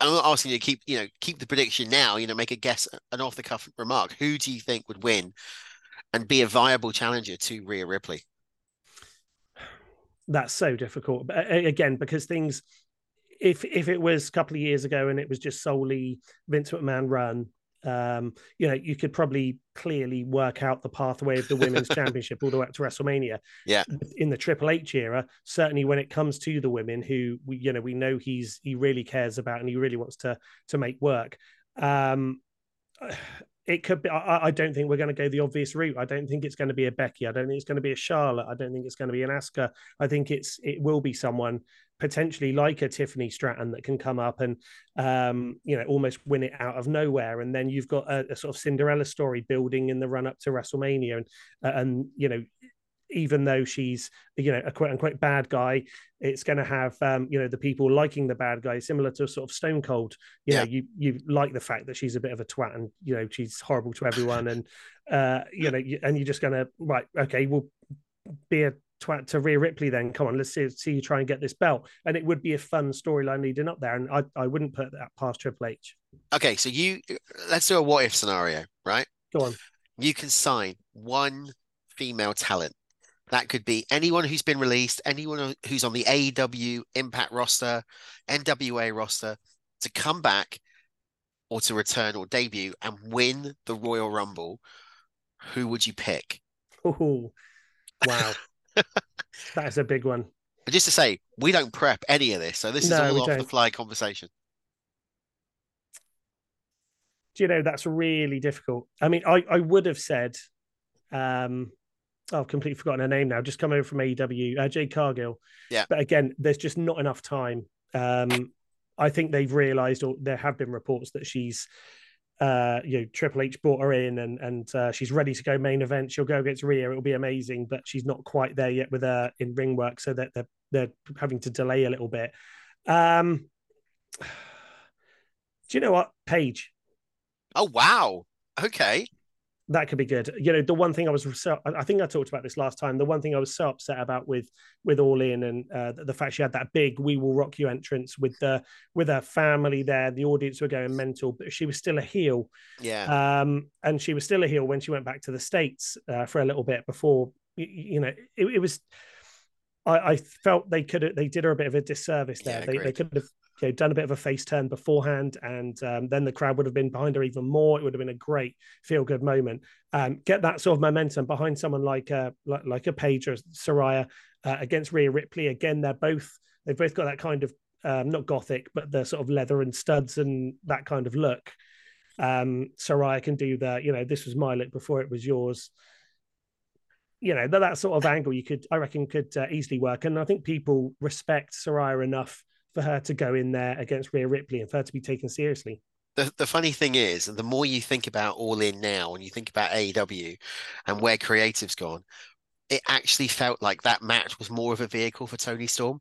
I'm not asking you to keep, you know, keep the prediction now. You know, make a guess, an off the cuff remark. Who do you think would win, and be a viable challenger to Rhea Ripley? That's so difficult. But uh, again, because things, if if it was a couple of years ago and it was just solely Vince McMahon run, um, you know, you could probably clearly work out the pathway of the women's championship all the way up to WrestleMania. Yeah. In the Triple H era, certainly when it comes to the women who we, you know, we know he's he really cares about and he really wants to to make work. Um, it could be. I, I, don't think we're going to go the obvious route. I don't think it's going to be a Becky. I don't think it's going to be a Charlotte. I don't think it's going to be an Asuka. I think it's it will be someone potentially like a Tiffany Stratton that can come up and um, you know almost win it out of nowhere, and then you've got a, a sort of Cinderella story building in the run up to WrestleMania, and and you know even though she's you know a quote unquote bad guy, it's going to have um, you know the people liking the bad guy, similar to a sort of Stone Cold. You yeah. know, you you like the fact that she's a bit of a twat and you know she's horrible to everyone, and uh, you know, and you're just going to right, okay, we'll be a twat to Rhea Ripley. Then come on, let's see, see you try and get this belt, and it would be a fun storyline leading up there, and I I wouldn't put that past Triple H. Okay, so you let's do a what if scenario, right? Go on. You can sign one female talent That could be anyone who's been released, anyone who's on the AEW Impact roster, NWA roster, to come back or to return or debut and win the Royal Rumble. Who would you pick? Oh, wow. That's a big one. And just to say, we don't prep any of this, so this No, is all off don't. the fly conversation. Do you know that's really difficult? I mean, I, I would have said, um, oh, I've completely forgotten her name now. Just come over from AEW, uh, Jade Cargill. Yeah. But again, there's just not enough time. Um, I think they've realised, or there have been reports that she's, uh, you know, Triple H brought her in and and uh, she's ready to go main event. She'll go against Rhea. It'll be amazing, but she's not quite there yet with her in ring work, so that they're they're having to delay a little bit. Um, do you know what, Paige? Oh wow. Okay. That could be good. You know, the one thing I was so I think I talked about this last time. The one thing I was so upset about with with All In and uh, the fact she had that big "We Will Rock You" entrance with the with her family there, the audience were going mental, but she was still a heel. Yeah. Um, and she was still a heel when she went back to the states uh, for a little bit before. You, you know, it, it was. I, I felt they could they did her a bit of a disservice there. Yeah, they, they could have you know, done a bit of a face turn beforehand, and um, then the crowd would have been behind her even more. It would have been a great feel good moment. Um, get that sort of momentum behind someone like uh, like, like a Paige or Saraya uh, against Rhea Ripley. Again, they're both they've both got that kind of um, not gothic, but the sort of leather and studs and that kind of look. Um, Saraya can do the you know this was my look before it was yours. You know that that sort of angle you could I reckon could uh, easily work, and I think people respect Saraya enough for her to go in there against Rhea Ripley and for her to be taken seriously. The, the funny thing is, the more you think about All In now and you think about AEW and where creative's gone, it actually felt like that match was more of a vehicle for Toni Storm.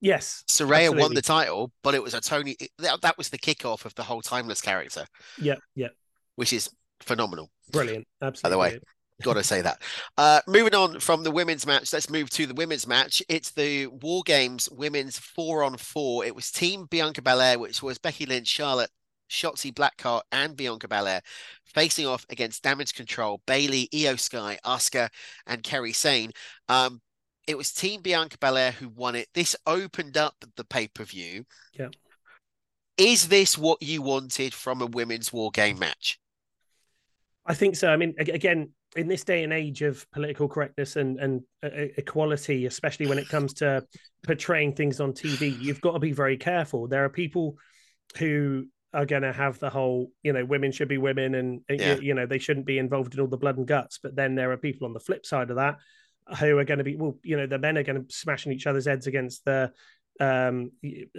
Yes, Saraya won the title, but it was a Toni. That, that was the kickoff of the whole timeless character, Yeah, yeah, which is phenomenal. brilliant. Absolutely. By the way. Got to say that. Uh, moving on from the women's match, let's move to the women's match. It's the War Games women's four on four. It was Team Bianca Belair, which was Becky Lynch, Charlotte, Shotzi Blackheart, and Bianca Belair, facing off against Damage Control, Bayley, Iyo Sky, Asuka, and Kairi Sane. Um, it was Team Bianca Belair who won it. This opened up the pay per view. Yeah. Is this what you wanted from a women's War Game match? I think so. I mean, again, in this day and age of political correctness and and uh, equality, especially when it comes to portraying things on TV, you've got to be very careful. There are people who are going to have the whole, you know, women should be women, and uh, Yeah. you, you know they shouldn't be involved in all the blood and guts. But then there are people on the flip side of that who are going to be, well, you know, the men are going to be smashing each other's heads against the um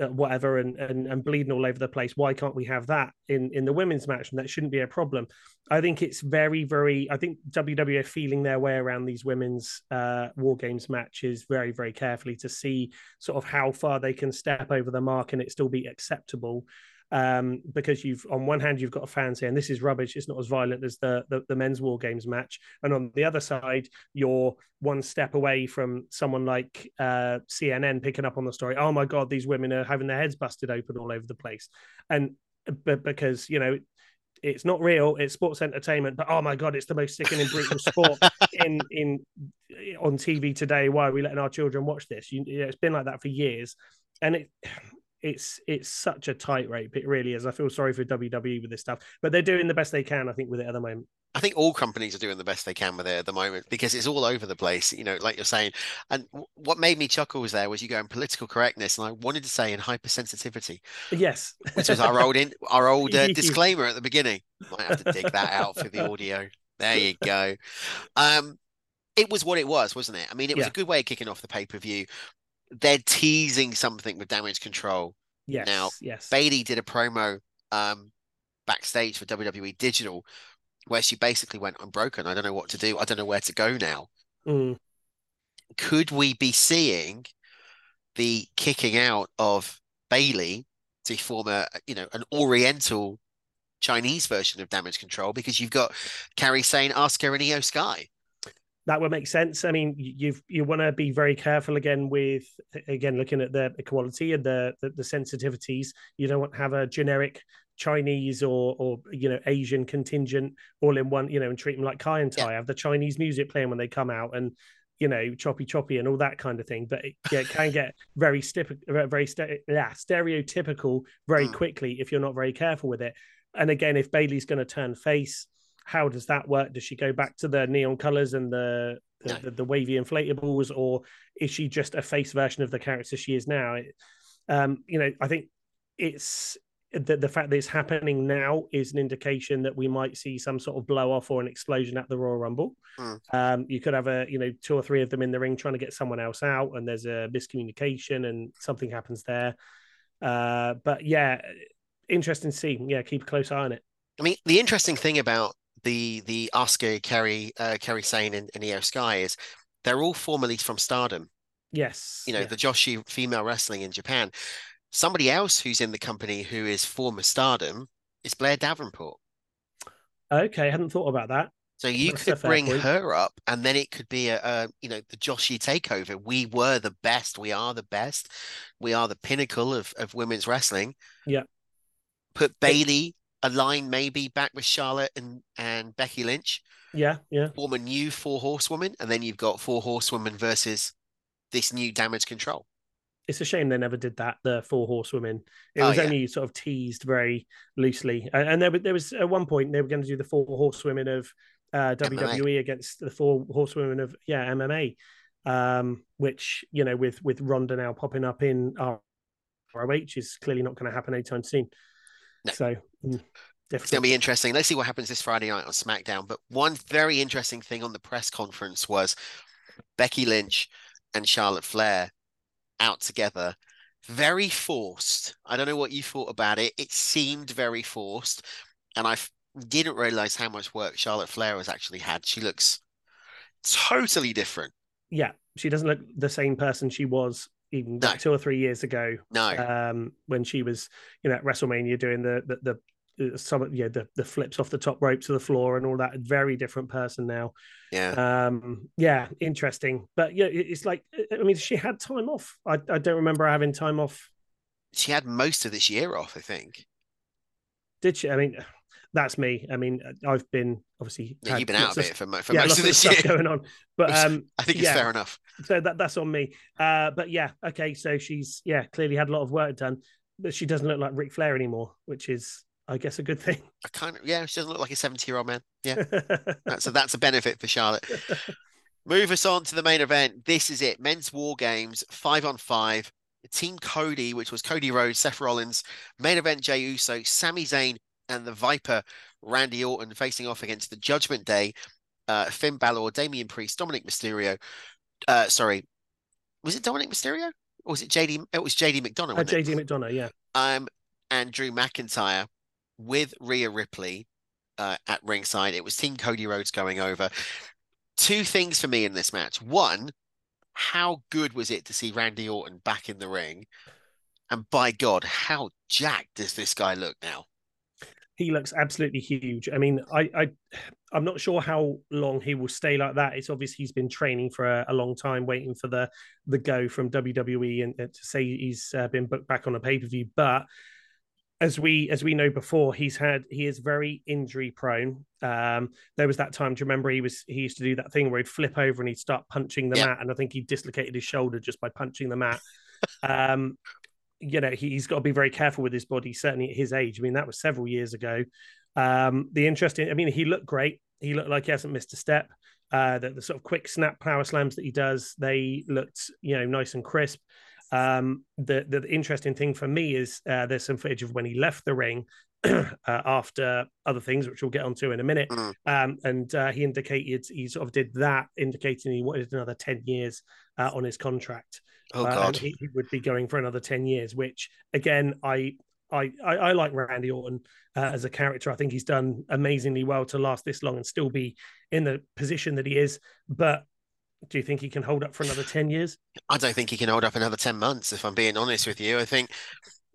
uh, whatever and, and and bleeding all over the place. Why can't we have that in in the women's match? And that shouldn't be a problem. I think it's very very i think wwe are feeling their way around these women's uh war games matches very very carefully to see sort of how far they can step over the mark and it still be acceptable um because you've on one hand you've got a fan saying this is rubbish. It's not as violent as the, the the men's war games match. And on the other side you're one step away from someone like uh cnn picking up on the story. Oh my god these women are having their heads busted open all over the place. And but because you know it's not real it's sports entertainment but oh my god it's the most sickening brutal sport in in on tv today. Why are we letting our children watch this? You, you know, it's been like that for years. And it it's it's such a tight rape it really is i feel sorry for wwe with this stuff but they're doing the best they can i think with it at the moment I think all companies are doing the best they can with it at the moment because it's all over the place, you know, like you're saying. And w- what made me chuckle was there was you go in political correctness, and I wanted to say in hypersensitivity, yes which was our old in, our old uh, disclaimer at the beginning. Might have to dig that out for the audio. There you go. Um, it was what it was, wasn't it? I mean, it was Yeah. a good way of kicking off the pay per view. They're teasing something with damage control. yes Now, yes Bayley did a promo um, backstage for WWE Digital where she basically went, I'm broken. I don't know what to do. I don't know where to go now. Mm. Could we be seeing the kicking out of Bayley to form a, you know, an Oriental Chinese version of damage control? Because you've got Kairi Sane, ask her and Iyo Sky. That would make sense. I mean, you you want to be very careful again with again looking at the equality and the, the the sensitivities. You don't want to have a generic Chinese or or you know Asian contingent all in one. You know, and treat them like Kai and Tai. Have the Chinese music playing when they come out, and you know, choppy choppy and all that kind of thing. But it, yeah, it can get very stip- very st- yeah, stereotypical very mm. quickly if you're not very careful with it. And again, if Bayley's going to turn face, how does that work? Does she go back to the neon colors and the the, no. the, the wavy inflatables, or is she just a face version of the character she is now? It, um, you know, I think it's the, the fact that it's happening now is an indication that we might see some sort of blow off or an explosion at the Royal Rumble. Mm. Um, you could have a you know two or three of them in the ring trying to get someone else out, and there's a miscommunication and something happens there. Uh, but yeah, interesting to see. Yeah, keep a close eye on it. I mean, the interesting thing about the the Asuka, Kerry uh, Kairi Sane, and, and Iyo Sky is they're all formerly from Stardom. Yes, you know yeah. the Joshi female wrestling in Japan. Somebody else who's in the company who is former Stardom is Blair Davenport. Okay, I hadn't thought about that. So you That's could bring point. her up, and then it could be a, a, you know the Joshi takeover. We were the best. We are the best. We are the pinnacle of of women's wrestling. Yeah. Put Bayley a line maybe back with Charlotte and and Becky Lynch. Yeah, yeah. Form a new four horsewomen, and then you've got four horsewomen versus this new damage control it's a shame they never did that. The four horsewomen. It oh, was yeah. only sort of teased very loosely, and, and there, there was at one point they were going to do the four horsewomen of uh, WWE MMA. against the four horsewomen of yeah MMA, um, which you know with with Ronda now popping up in ROH is clearly not going to happen anytime soon. No. So. Mm, it's going to be interesting. Let's see what happens this Friday night on SmackDown. But one very interesting thing on the press conference was Becky Lynch and Charlotte Flair out together. Very forced. I don't know what you thought about it. It seemed very forced. And I didn't realize how much work Charlotte Flair has actually had. She looks totally different. Yeah. She doesn't look the same person she was even no. two or three years ago. No. Um, when she was, you know, at WrestleMania doing the, the, the some yeah the, the flips off the top rope to the floor and all that very different person now yeah um yeah interesting but yeah it's like i mean she had time off i, I don't remember having time off she had most of this year off i think did she i mean that's me i mean i've been obviously yeah, you've been out of it for, for yeah, most of this year going on but um i think it's yeah, fair enough so that that's on me uh but yeah okay so she's yeah clearly had a lot of work done but she doesn't look like Ric Flair anymore, which is I guess a good thing. I kind of yeah, she doesn't look like a seventy-year-old man. Yeah, that's a, that's a benefit for Charlotte. Move us on to the main event. This is it: men's war games, five on five. Team Cody, which was Cody Rhodes, Seth Rollins, main event Jey Uso, Sami Zayn, and the Viper Randy Orton facing off against the Judgment Day, uh, Finn Balor, Damian Priest, Dominic Mysterio. Uh, sorry, was it Dominic Mysterio or was it JD? It was JD McDonagh. Uh, JD McDonagh, yeah. Um, and Drew McIntyre with Rhea Ripley uh, at ringside. It was Team Cody Rhodes going over. Two things for me in this match. One, how good was it to see Randy Orton back in the ring? And by God, how jacked does this guy look now? He looks absolutely huge. I mean, I, I I'm not sure how long he will stay like that. It's obvious he's been training for a, a long time, waiting for the the go from WWE and, and to say he's uh, been booked back on a pay per view. But as we as we know before, he's had he is very injury prone. Um, there was that time. Do you remember he was he used to do that thing where he'd flip over and he'd start punching the yeah. mat, and I think he dislocated his shoulder just by punching the mat. um, you know, he's got to be very careful with his body, certainly at his age. I mean, that was several years ago. Um, the interesting, I mean, he looked great. He looked like he hasn't missed a step. Uh, the, the sort of quick snap power slams that he does, they looked, you know, nice and crisp. Um, the the interesting thing for me is uh, there's some footage of when he left the ring uh, after other things, which we'll get onto in a minute. Mm. Um, and uh, he indicated he sort of did that, indicating he wanted another ten years uh, on his contract. Oh uh, God, he, he, would be going for another ten years. Which again, I I I, I like Randy Orton uh, as a character. I think he's done amazingly well to last this long and still be in the position that he is. But do you think he can hold up for another 10 years? I don't think he can hold up another 10 months, if I'm being honest with you. I think,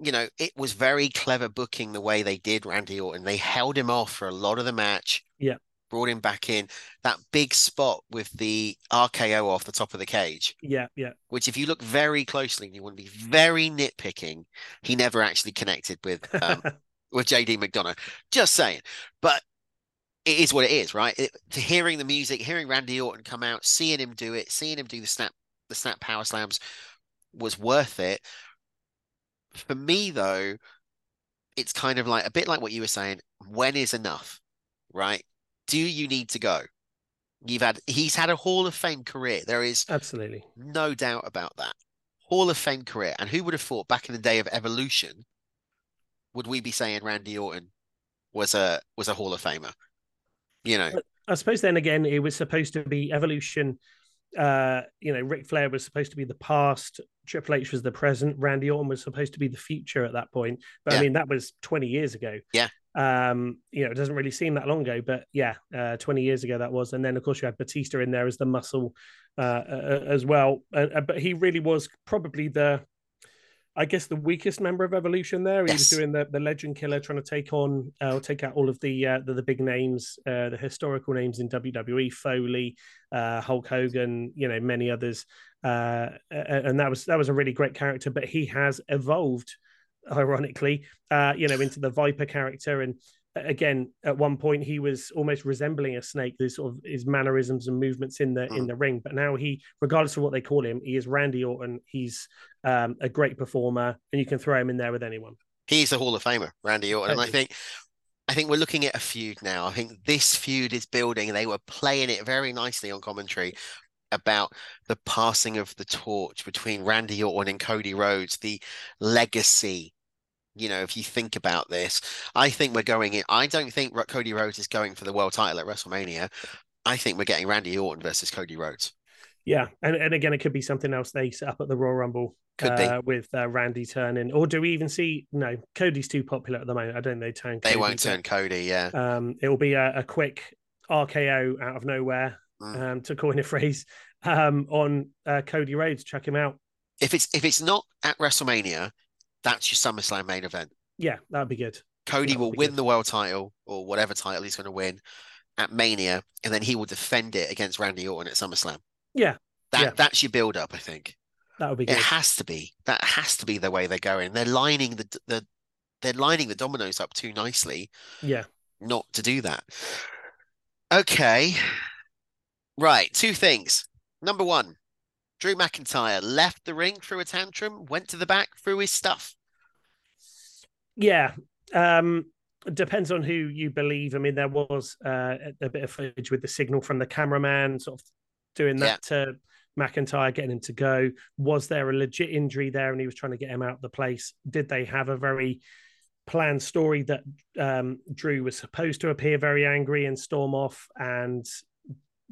you know, it was very clever booking the way they did Randy Orton. They held him off for a lot of the match. Yeah. Brought him back in. That big spot with the RKO off the top of the cage. Yeah, yeah. Which, if you look very closely and you want to be very nitpicking, he never actually connected with um, with JD McDonagh. Just saying. But it is what it is, right? It, to hearing the music, hearing Randy Orton come out, seeing him do it, seeing him do the snap, the snap power slams, was worth it. For me, though, it's kind of like a bit like what you were saying. When is enough, right? Do you need to go? You've had he's had a Hall of Fame career. There is absolutely no doubt about that. Hall of Fame career. And who would have thought back in the day of evolution, would we be saying Randy Orton was a was a Hall of Famer? You know. I suppose then again it was supposed to be evolution. Uh, you know, Ric Flair was supposed to be the past, Triple H was the present, Randy Orton was supposed to be the future at that point. But yeah. I mean, that was 20 years ago. Yeah. Um, you know, it doesn't really seem that long ago, but yeah, uh, 20 years ago that was. And then, of course, you had Batista in there as the muscle uh, uh, as well. Uh, but he really was probably the, I guess, the weakest member of Evolution there. He yes. was doing the, the Legend Killer, trying to take on, uh, take out all of the, uh, the, the big names, the historical names in WWE, Foley, Hulk Hogan, you know, many others. and that was that was a really great character, but he has evolved ironically, uh, you know, into the Viper character. And uh, again, at one point, he was almost resembling a snake. His sort of his mannerisms and movements in the mm. in the ring. But now he, regardless of what they call him, he is Randy Orton. He's um, a great performer, and you can throw him in there with anyone. He's a Hall of Famer, Randy Orton, and I think. I think we're looking at a feud now. I think this feud is building. They were playing it very nicely on commentary about the passing of the torch between Randy Orton and Cody Rhodes, the legacy. You know, if you think about this, I think we're going in. I don't think Cody Rhodes is going for the world title at WrestleMania. I think we're getting Randy Orton versus Cody Rhodes. Yeah, and, and again, it could be something else they set up at the Royal Rumble uh, with uh, Randy turning, or do we even see? No, Cody's too popular at the moment. I don't think they turn. Cody, they won't turn Cody. Yeah, um, it will be a, a quick RKO out of nowhere mm. um, to coin a phrase, um, on uh, Cody Rhodes. Check him out. If it's if it's not at WrestleMania, that's your SummerSlam main event. Yeah, that'd be good. Cody that'd will win good. the world title or whatever title he's going to win at Mania, and then he will defend it against Randy Orton at SummerSlam. Yeah, that yeah. that's your build up. I think that would be. Good. It has to be. That has to be the way they're going. They're lining the the they're lining the dominoes up too nicely. Yeah, not to do that. Okay, right. Two things. Number one, Drew McIntyre left the ring through a tantrum, went to the back, threw his stuff. Yeah. Um, depends on who you believe. I mean, there was uh, a bit of footage with the signal from the cameraman sort of doing that yeah. to McIntyre, getting him to go. Was there a legit injury there and he was trying to get him out of the place? Did they have a very planned story that um, Drew was supposed to appear very angry and storm off and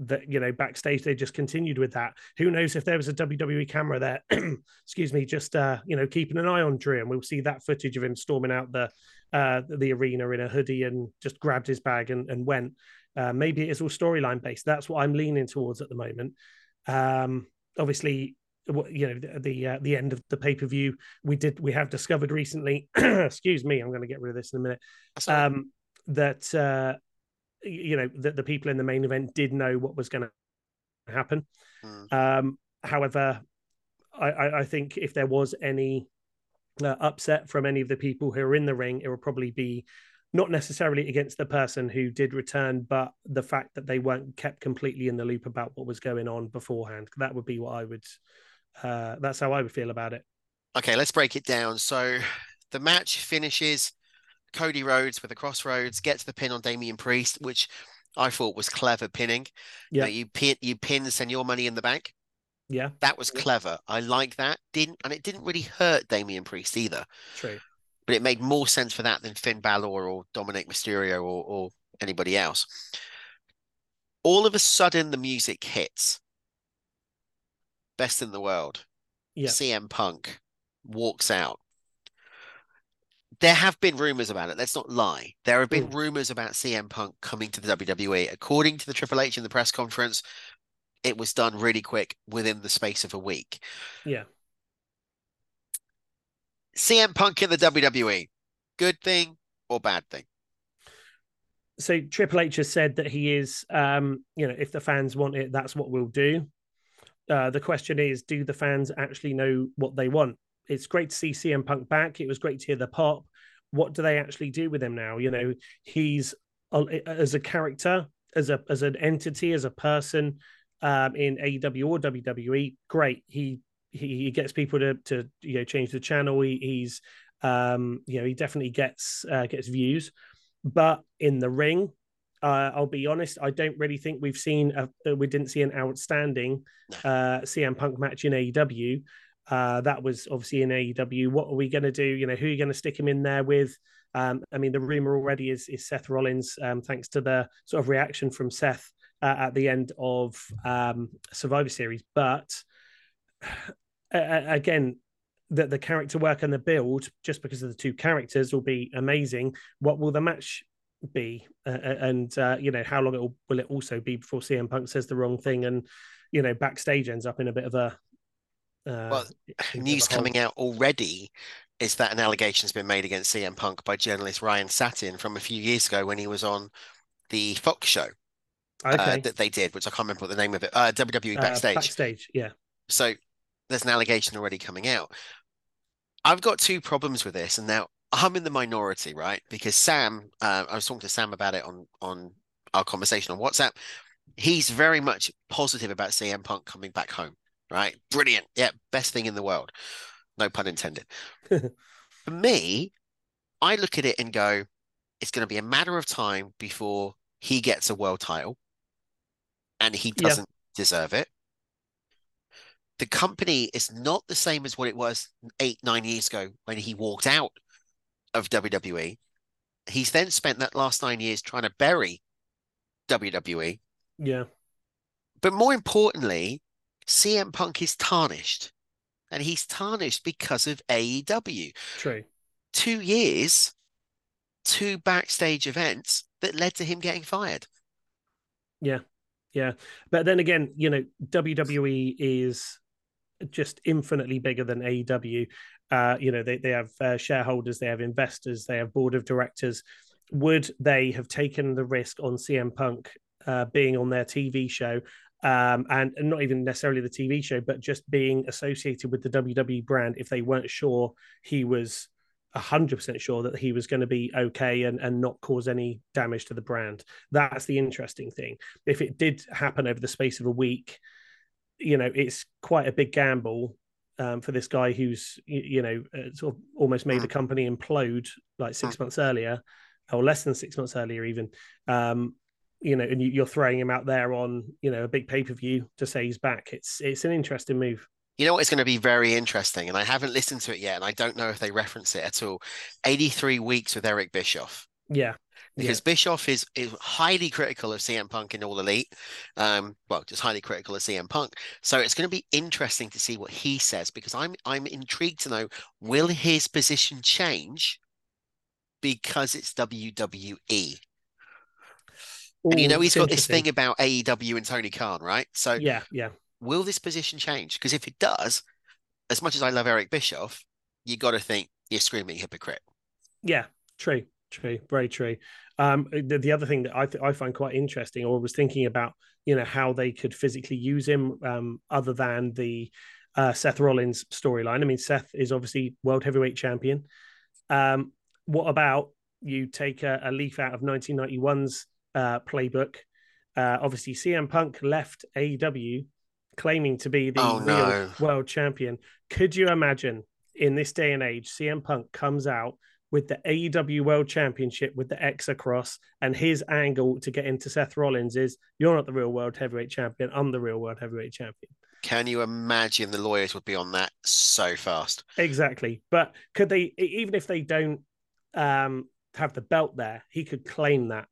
that you know backstage they just continued with that. Who knows if there was a wwe camera there excuse me just uh you know keeping an eye on drew and we'll see that footage of him storming out the uh the arena in a hoodie and just grabbed his bag and, and went. Uh maybe it is all storyline based. That's what i'm leaning towards at the moment. Um obviously you know the the, uh, the end of the pay-per-view we did we have discovered recently excuse me i'm going to get rid of this in a minute um that uh you know that the people in the main event did know what was going to happen. Mm. Um, however, I, I, think if there was any uh, upset from any of the people who are in the ring, it would probably be not necessarily against the person who did return, but the fact that they weren't kept completely in the loop about what was going on beforehand. That would be what I would. Uh, that's how I would feel about it. Okay, let's break it down. So the match finishes Cody Rhodes with the crossroads gets the pin on Damian Priest, which I thought was clever pinning. Yeah, you, know, you pin you pin send your money in the bank. Yeah, that was clever. I like that. Didn't and it didn't really hurt Damian Priest either. True, but it made more sense for that than Finn Balor or Dominic Mysterio or, or anybody else. All of a sudden, the music hits. Best in the world. Yeah. CM Punk walks out there have been rumors about it. Let's not lie. There have been mm. rumors about CM Punk coming to the WWE. According to the Triple H in the press conference, it was done really quick within the space of a week. Yeah. CM Punk in the WWE, good thing or bad thing? So Triple H has said that he is, um, you know, if the fans want it, that's what we'll do. Uh, the question is, do the fans actually know what they want? it's great to see CM Punk back. It was great to hear the pop. What do they actually do with him now? You know, he's as a character, as a as an entity, as a person um, in AEW or WWE. Great, he he, he gets people to to you know change the channel. He, he's um, you know he definitely gets uh, gets views, but in the ring, uh, I'll be honest, I don't really think we've seen a, we didn't see an outstanding uh, CM Punk match in AEW. Uh, that was obviously in AEW. What are we going to do? You know, who are you going to stick him in there with? Um, I mean, the rumor already is is Seth Rollins, um, thanks to the sort of reaction from Seth uh, at the end of um, Survivor Series. But uh, again, the, the character work and the build, just because of the two characters, will be amazing. What will the match be? Uh, uh and uh, you know, how long it will, will it also be before CM Punk says the wrong thing and you know backstage ends up in a bit of a uh, well, news coming out already is that an allegation has been made against CM Punk by journalist Ryan Satin from a few years ago when he was on the Fox show uh, okay. uh, that they did, which I can't remember what the name of it. Uh, WWE uh, backstage. backstage, yeah. So there's an allegation already coming out. I've got two problems with this, and now I'm in the minority, right? Because Sam, uh, I was talking to Sam about it on on our conversation on WhatsApp. He's very much positive about CM Punk coming back home, right? Brilliant, yeah, best thing in the world. No pun intended. For me, I look at it and go, it's going to be a matter of time before he gets a world title, and he doesn't yeah. deserve it the company is not the same as what it was eight, nine years ago when he walked out of WWE. He's then spent that last nine years trying to bury WWE. Yeah. But more importantly, CM Punk is tarnished. And he's tarnished because of AEW. True. Two years, two backstage events that led to him getting fired. Yeah. Yeah. But then again, you know, WWE is just infinitely bigger than AEW. Uh, you know, they, they have uh, shareholders, they have investors, they have board of directors. Would they have taken the risk on CM Punk uh, being on their TV show? Um, and, and not even necessarily the TV show, but just being associated with the WWE brand if they weren't sure he was 100% sure that he was going to be okay and, and not cause any damage to the brand. That's the interesting thing. If it did happen over the space of a week, you know, it's quite a big gamble um, for this guy who's, you, you know, uh, sort of almost made the mm. company implode like six mm. months earlier, or less than six months earlier, even. Um, you know, and you, are throwing him out there on, you know, a big pay per view to say he's back. It's it's an interesting move. You know what? It's going to be very interesting, and I haven't listened to it yet, and I don't know if they reference it at all. Eighty three weeks with Eric Bischoff. Yeah, because yeah. Bischoff is is highly critical of CM Punk in All Elite. Um, well, just highly critical of CM Punk. So it's going to be interesting to see what he says because I'm I'm intrigued to know will his position change because it's WWE. And you know he's got this thing about AEW and Tony Khan, right? So yeah, yeah. Will this position change? Because if it does, as much as I love Eric Bischoff, you got to think you're screaming hypocrite. Yeah, true. True, very true. Um, the, the, other thing that I th- I find quite interesting, or was thinking about, you know, how they could physically use him, um, other than the uh, Seth Rollins storyline. I mean, Seth is obviously world heavyweight champion. Um, what about you take a, a leaf out of 1991's uh, playbook? Uh, obviously, CM Punk left AEW claiming to be the oh, real no. world champion. Could you imagine in this day and age, CM Punk comes out with the AEW World Championship with the X across, and his angle to get into Seth Rollins is you're not the real world heavyweight champion, I'm the real world heavyweight champion. Can you imagine the lawyers would be on that so fast? Exactly. But could they even if they don't um have the belt there, he could claim that.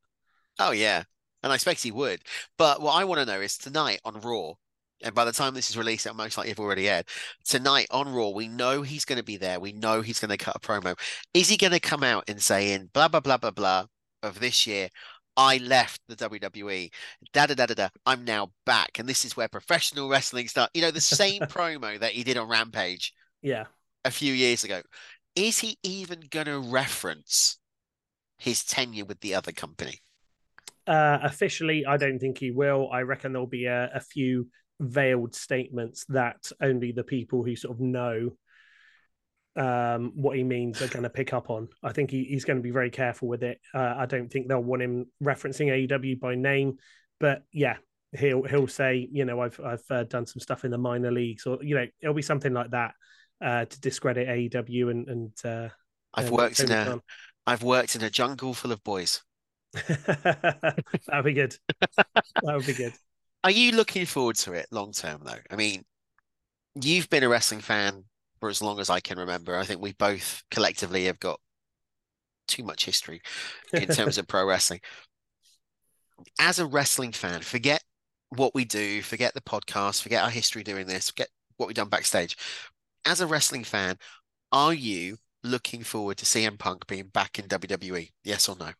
Oh yeah. And I expect he would. But what I want to know is tonight on Raw, and by the time this is released, it'll most likely have already aired. Tonight on Raw, we know he's going to be there. We know he's going to cut a promo. Is he going to come out and say in blah blah blah blah blah of this year? I left the WWE. Da da da da da. I'm now back, and this is where professional wrestling starts. You know, the same promo that he did on Rampage. Yeah. A few years ago. Is he even going to reference his tenure with the other company? Uh, officially, I don't think he will. I reckon there'll be a, a few veiled statements that only the people who sort of know um, what he means are going to pick up on. I think he, he's going to be very careful with it. Uh, I don't think they'll want him referencing AEW by name, but yeah, he'll he'll say, you know, I've I've uh, done some stuff in the minor leagues, or you know, it'll be something like that uh, to discredit AEW and and. Uh, I've worked in a I've worked in a jungle full of boys. That'd be good. that would be good. Are you looking forward to it long term though? I mean, you've been a wrestling fan for as long as I can remember. I think we both collectively have got too much history in terms of pro wrestling. As a wrestling fan, forget what we do, forget the podcast, forget our history doing this, forget what we've done backstage. As a wrestling fan, are you looking forward to CM Punk being back in WWE? Yes or no?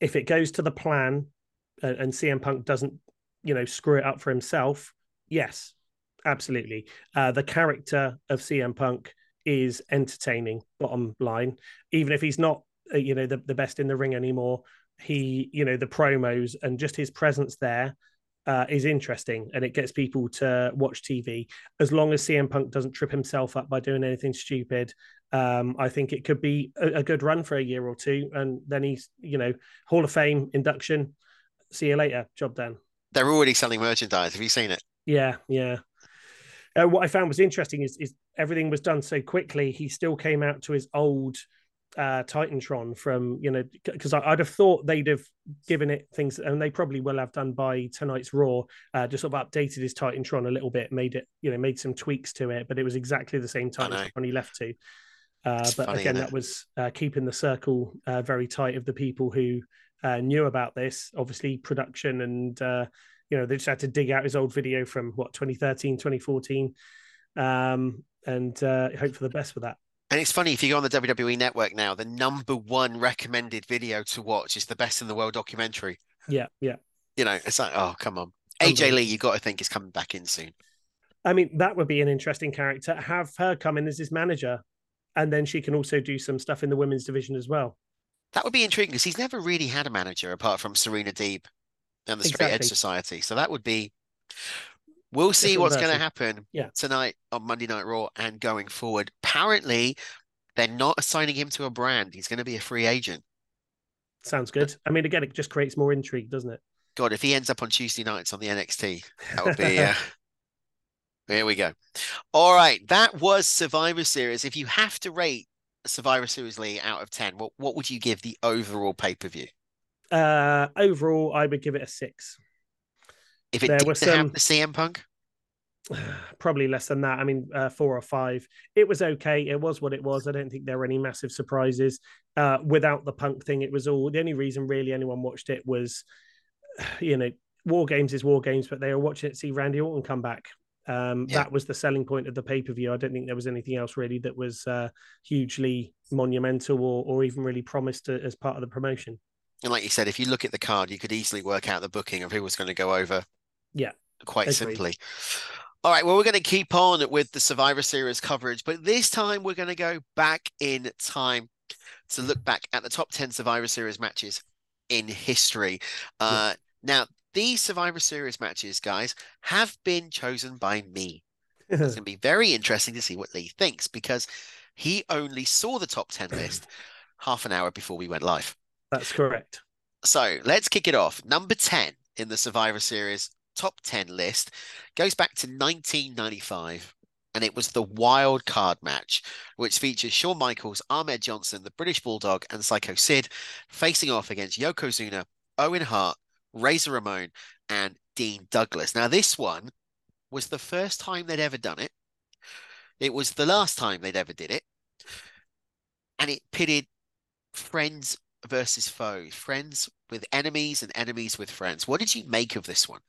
If it goes to the plan and, and CM Punk doesn't, you know, screw it up for himself, yes, absolutely. Uh, the character of CM Punk is entertaining. Bottom line, even if he's not, uh, you know, the, the best in the ring anymore, he, you know, the promos and just his presence there uh, is interesting, and it gets people to watch TV. As long as CM Punk doesn't trip himself up by doing anything stupid, um, I think it could be a, a good run for a year or two, and then he's, you know, Hall of Fame induction. See you later. Job done. They're already selling merchandise. Have you seen it? Yeah, yeah. Uh, what I found was interesting is, is everything was done so quickly. He still came out to his old uh, Titantron from you know because I'd have thought they'd have given it things, and they probably will have done by tonight's Raw. Uh, just sort of updated his Titantron a little bit, made it you know made some tweaks to it, but it was exactly the same Titantron he left to. Uh, but funny, again, that was uh, keeping the circle uh, very tight of the people who uh, knew about this. Obviously, production and you know they just had to dig out his old video from what 2013 2014 um, and uh, hope for the best for that. And it's funny if you go on the WWE network now the number one recommended video to watch is the best in the world documentary. Yeah yeah. You know it's like oh come on. AJ Lee you got to think is coming back in soon. I mean that would be an interesting character. Have her come in as his manager and then she can also do some stuff in the women's division as well that would be intriguing because he's never really had a manager apart from Serena Deeb and the Straight Edge Society. So that would be. We'll see Different what's going to happen yeah. tonight on Monday Night Raw and going forward. Apparently, they're not assigning him to a brand. He's going to be a free agent. Sounds good. I mean, again, it just creates more intrigue, doesn't it? God, if he ends up on Tuesday nights on the NXT, that would be. Uh, there we go. All right, that was Survivor Series. If you have to rate Survivor Series Lee out of ten, what what would you give the overall pay per view? Uh, overall, I would give it a six. If it there was some, have the CM Punk, probably less than that. I mean, uh, four or five. It was okay. It was what it was. I don't think there were any massive surprises. Uh, without the Punk thing, it was all the only reason really anyone watched it was, you know, War Games is War Games, but they were watching it see Randy Orton come back. Um, yeah. That was the selling point of the pay per view. I don't think there was anything else really that was uh, hugely monumental or, or even really promised as part of the promotion. And like you said, if you look at the card, you could easily work out the booking of who was going to go over. Yeah. Quite Agreed. simply. All right, well, we're going to keep on with the Survivor Series coverage, but this time we're going to go back in time to look back at the top 10 Survivor Series matches in history. Uh, yeah. Now, these Survivor Series matches, guys, have been chosen by me. it's going to be very interesting to see what Lee thinks because he only saw the top 10 list half an hour before we went live. That's correct. So let's kick it off. Number 10 in the Survivor Series top 10 list goes back to 1995. And it was the wild card match, which features Shawn Michaels, Ahmed Johnson, the British Bulldog, and Psycho Sid facing off against Yokozuna, Owen Hart, Razor Ramon, and Dean Douglas. Now, this one was the first time they'd ever done it. It was the last time they'd ever did it. And it pitted friends versus foes, friends with enemies and enemies with friends. What did you make of this one?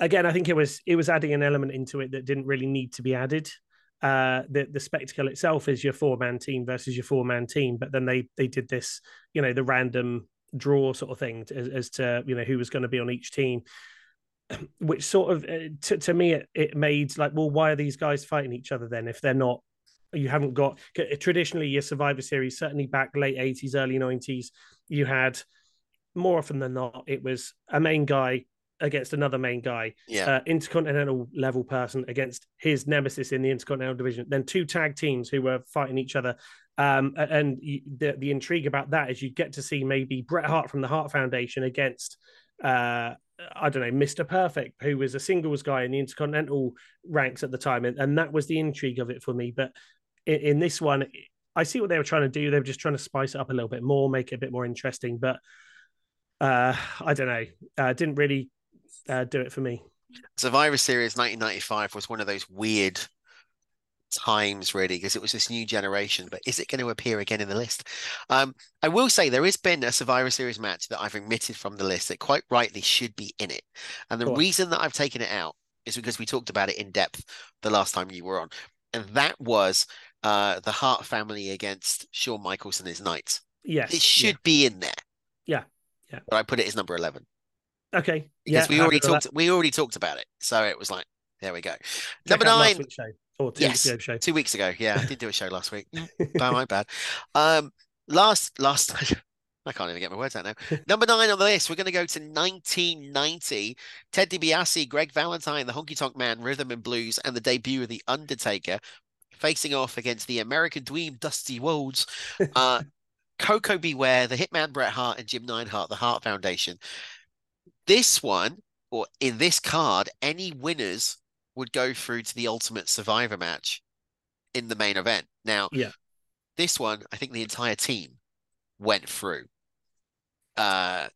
Again, I think it was it was adding an element into it that didn't really need to be added. Uh, the the spectacle itself is your four man team versus your four man team, but then they they did this, you know, the random draw sort of thing as, as to you know who was going to be on each team which sort of uh, to, to me it, it made like well why are these guys fighting each other then if they're not you haven't got traditionally your Survivor Series, certainly back late 80s, early 90s, you had more often than not, it was a main guy against another main guy, Yeah. uh, intercontinental level person against his nemesis in the intercontinental division, then two tag teams who were fighting each other. Um, and the the intrigue about that is you get to see maybe Bret Hart from the Hart Foundation against uh, I don't know Mister Perfect, who was a singles guy in the intercontinental ranks at the time, and, and that was the intrigue of it for me. But in, in this one, I see what they were trying to do. They were just trying to spice it up a little bit more, make it a bit more interesting. But uh, I don't know, uh, didn't really uh, do it for me. Survivor Series 1995 was one of those weird times, really, because it was this new generation. But is it going to appear again in the list? Um, I will say there has been a Survivor Series match that I've omitted from the list that quite rightly should be in it. And the Go on. reason that I've taken it out is because we talked about it in depth the last time you were on. And that was uh, the Hart family against Shawn Michaels and his Knights. Yes, It should be in there. Yeah, yeah. But I put it as number 11 okay. because yeah, we already with that. talked we already talked about it. So it was like, there we go. Check Number nine. Or two Yes, weeks ago two weeks ago. Yeah, I did do a show last week. bad, my bad. Um, last, last, I can't even get my words out now. Number nine on the list, we're going to go to 1990. Ted DiBiase, Greg Valentine, the Honky Tonk Man, Rhythm and Blues, and the debut of The Undertaker facing off against the American Dream, Dusty Rhodes, uh, Koko B. Ware, the Hitman Bret Hart, and Jim Neidhart, the Hart Foundation. This one, or in this card, any winners would go through to the Ultimate Survivor match in the main event. Now, Yeah. this one, I think the entire team went through. Uh,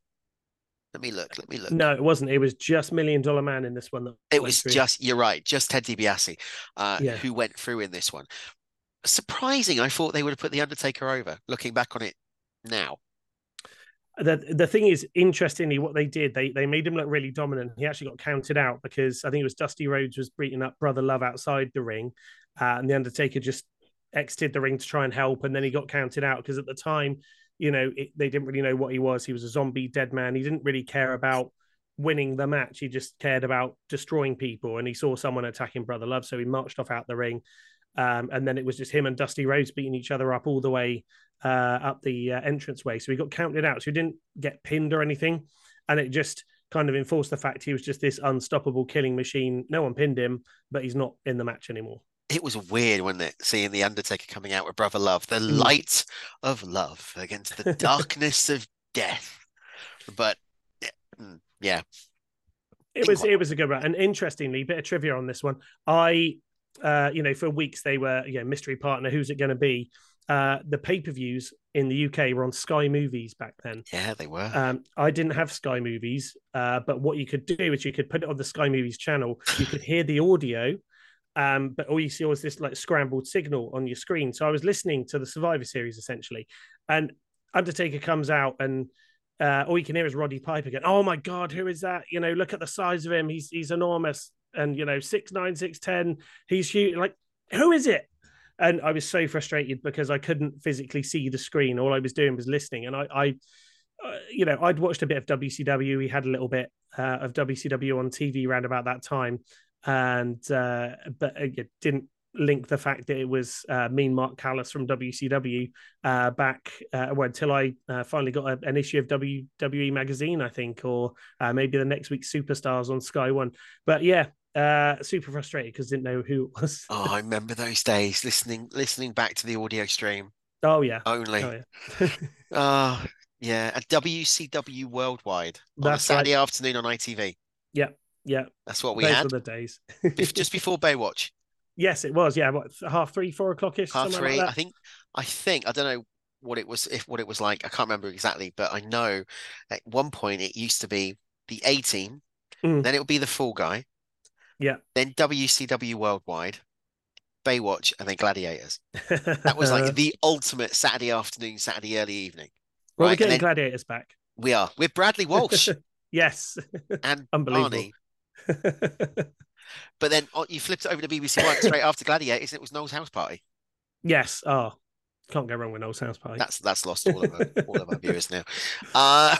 let me look. Let me look. No, it wasn't. It was just Million Dollar Man in this one. That It was through. just you're right, just Ted DiBiase, uh, Yeah. who went through in this one. Surprising, I thought they would have put the Undertaker over. Looking back on it now, the the thing is interestingly what they did they they made him look really dominant. He actually got counted out because i think it was dusty rhodes was beating up brother love outside the ring uh, and the undertaker just exited the ring to try and help and then he got counted out because at the time you know it, they didn't really know what he was. He was a zombie dead man. He didn't really care about winning the match. He just cared about destroying people and he saw someone attacking brother love so he marched off out the ring um, and then it was just him and Dusty Rhodes beating each other up all the way uh, up the uh, entranceway. So he got counted out. So he didn't get pinned or anything. And it just kind of enforced the fact he was just this unstoppable killing machine. No one pinned him, but he's not in the match anymore. it was weird, wasn't it? Seeing the Undertaker coming out with Brother Love, the Mm. light of love against the darkness of death. But yeah, mm, It was it was a good one. And interestingly, bit of trivia on this one. I uh, you know, for weeks they were, you know, mystery partner, who's it going to be? Uh, the pay-per-views in the UK were on Sky Movies back then. yeah, they were. Um, I didn't have Sky Movies, uh, but what you could do is you could put it on the Sky Movies channel. You could hear the audio, um, but all you see was this like scrambled signal on your screen. So I was listening to the Survivor Series essentially, and Undertaker comes out, and uh, all you can hear is Roddy Piper going, "Oh my God, who is that? You know, look at the size of him. He's he's enormous, and you know, six nine, six ten. He's. Like, who is it?" And I was so frustrated because I couldn't physically see the screen. All I was doing was listening, and I, I uh, you know, I'd watched a bit of WCW. We had a little bit uh, of WCW on TV around about that time, and uh, but it didn't link the fact that it was uh, Mean Mark Callous from WCW uh, back uh, well, until I uh, finally got a, an issue of WWE magazine, I think, or uh, maybe the next week's Superstars on Sky One. But yeah, uh, super frustrated because didn't know who it was. Oh, I remember those days listening listening back to the audio stream Oh yeah, only. oh yeah. Oh, yeah, a WCW Worldwide on a Saturday right. afternoon on ITV. yeah, yeah. That's what we Those had were the days. just before Baywatch. yes, it was. Yeah, what half three, four o'clock ish, half three. like I think. I think. I don't know what it was. If what it was like, I can't remember exactly. But I know at one point it used to be the A team. Mm. Then it would be the Fall Guy. Yeah. Then WCW Worldwide, Baywatch, and then Gladiators. That was like the ultimate Saturday afternoon, Saturday early evening. well, we're getting gladiators back. We are with Bradley Walsh yes, and Unbelievable. But then oh, you flipped it over to BBC One straight after Gladiators. and It was Noel's house party. yes. Oh, can't go wrong with Noel's house party. That's that's lost all of our, all of our viewers now. Uh,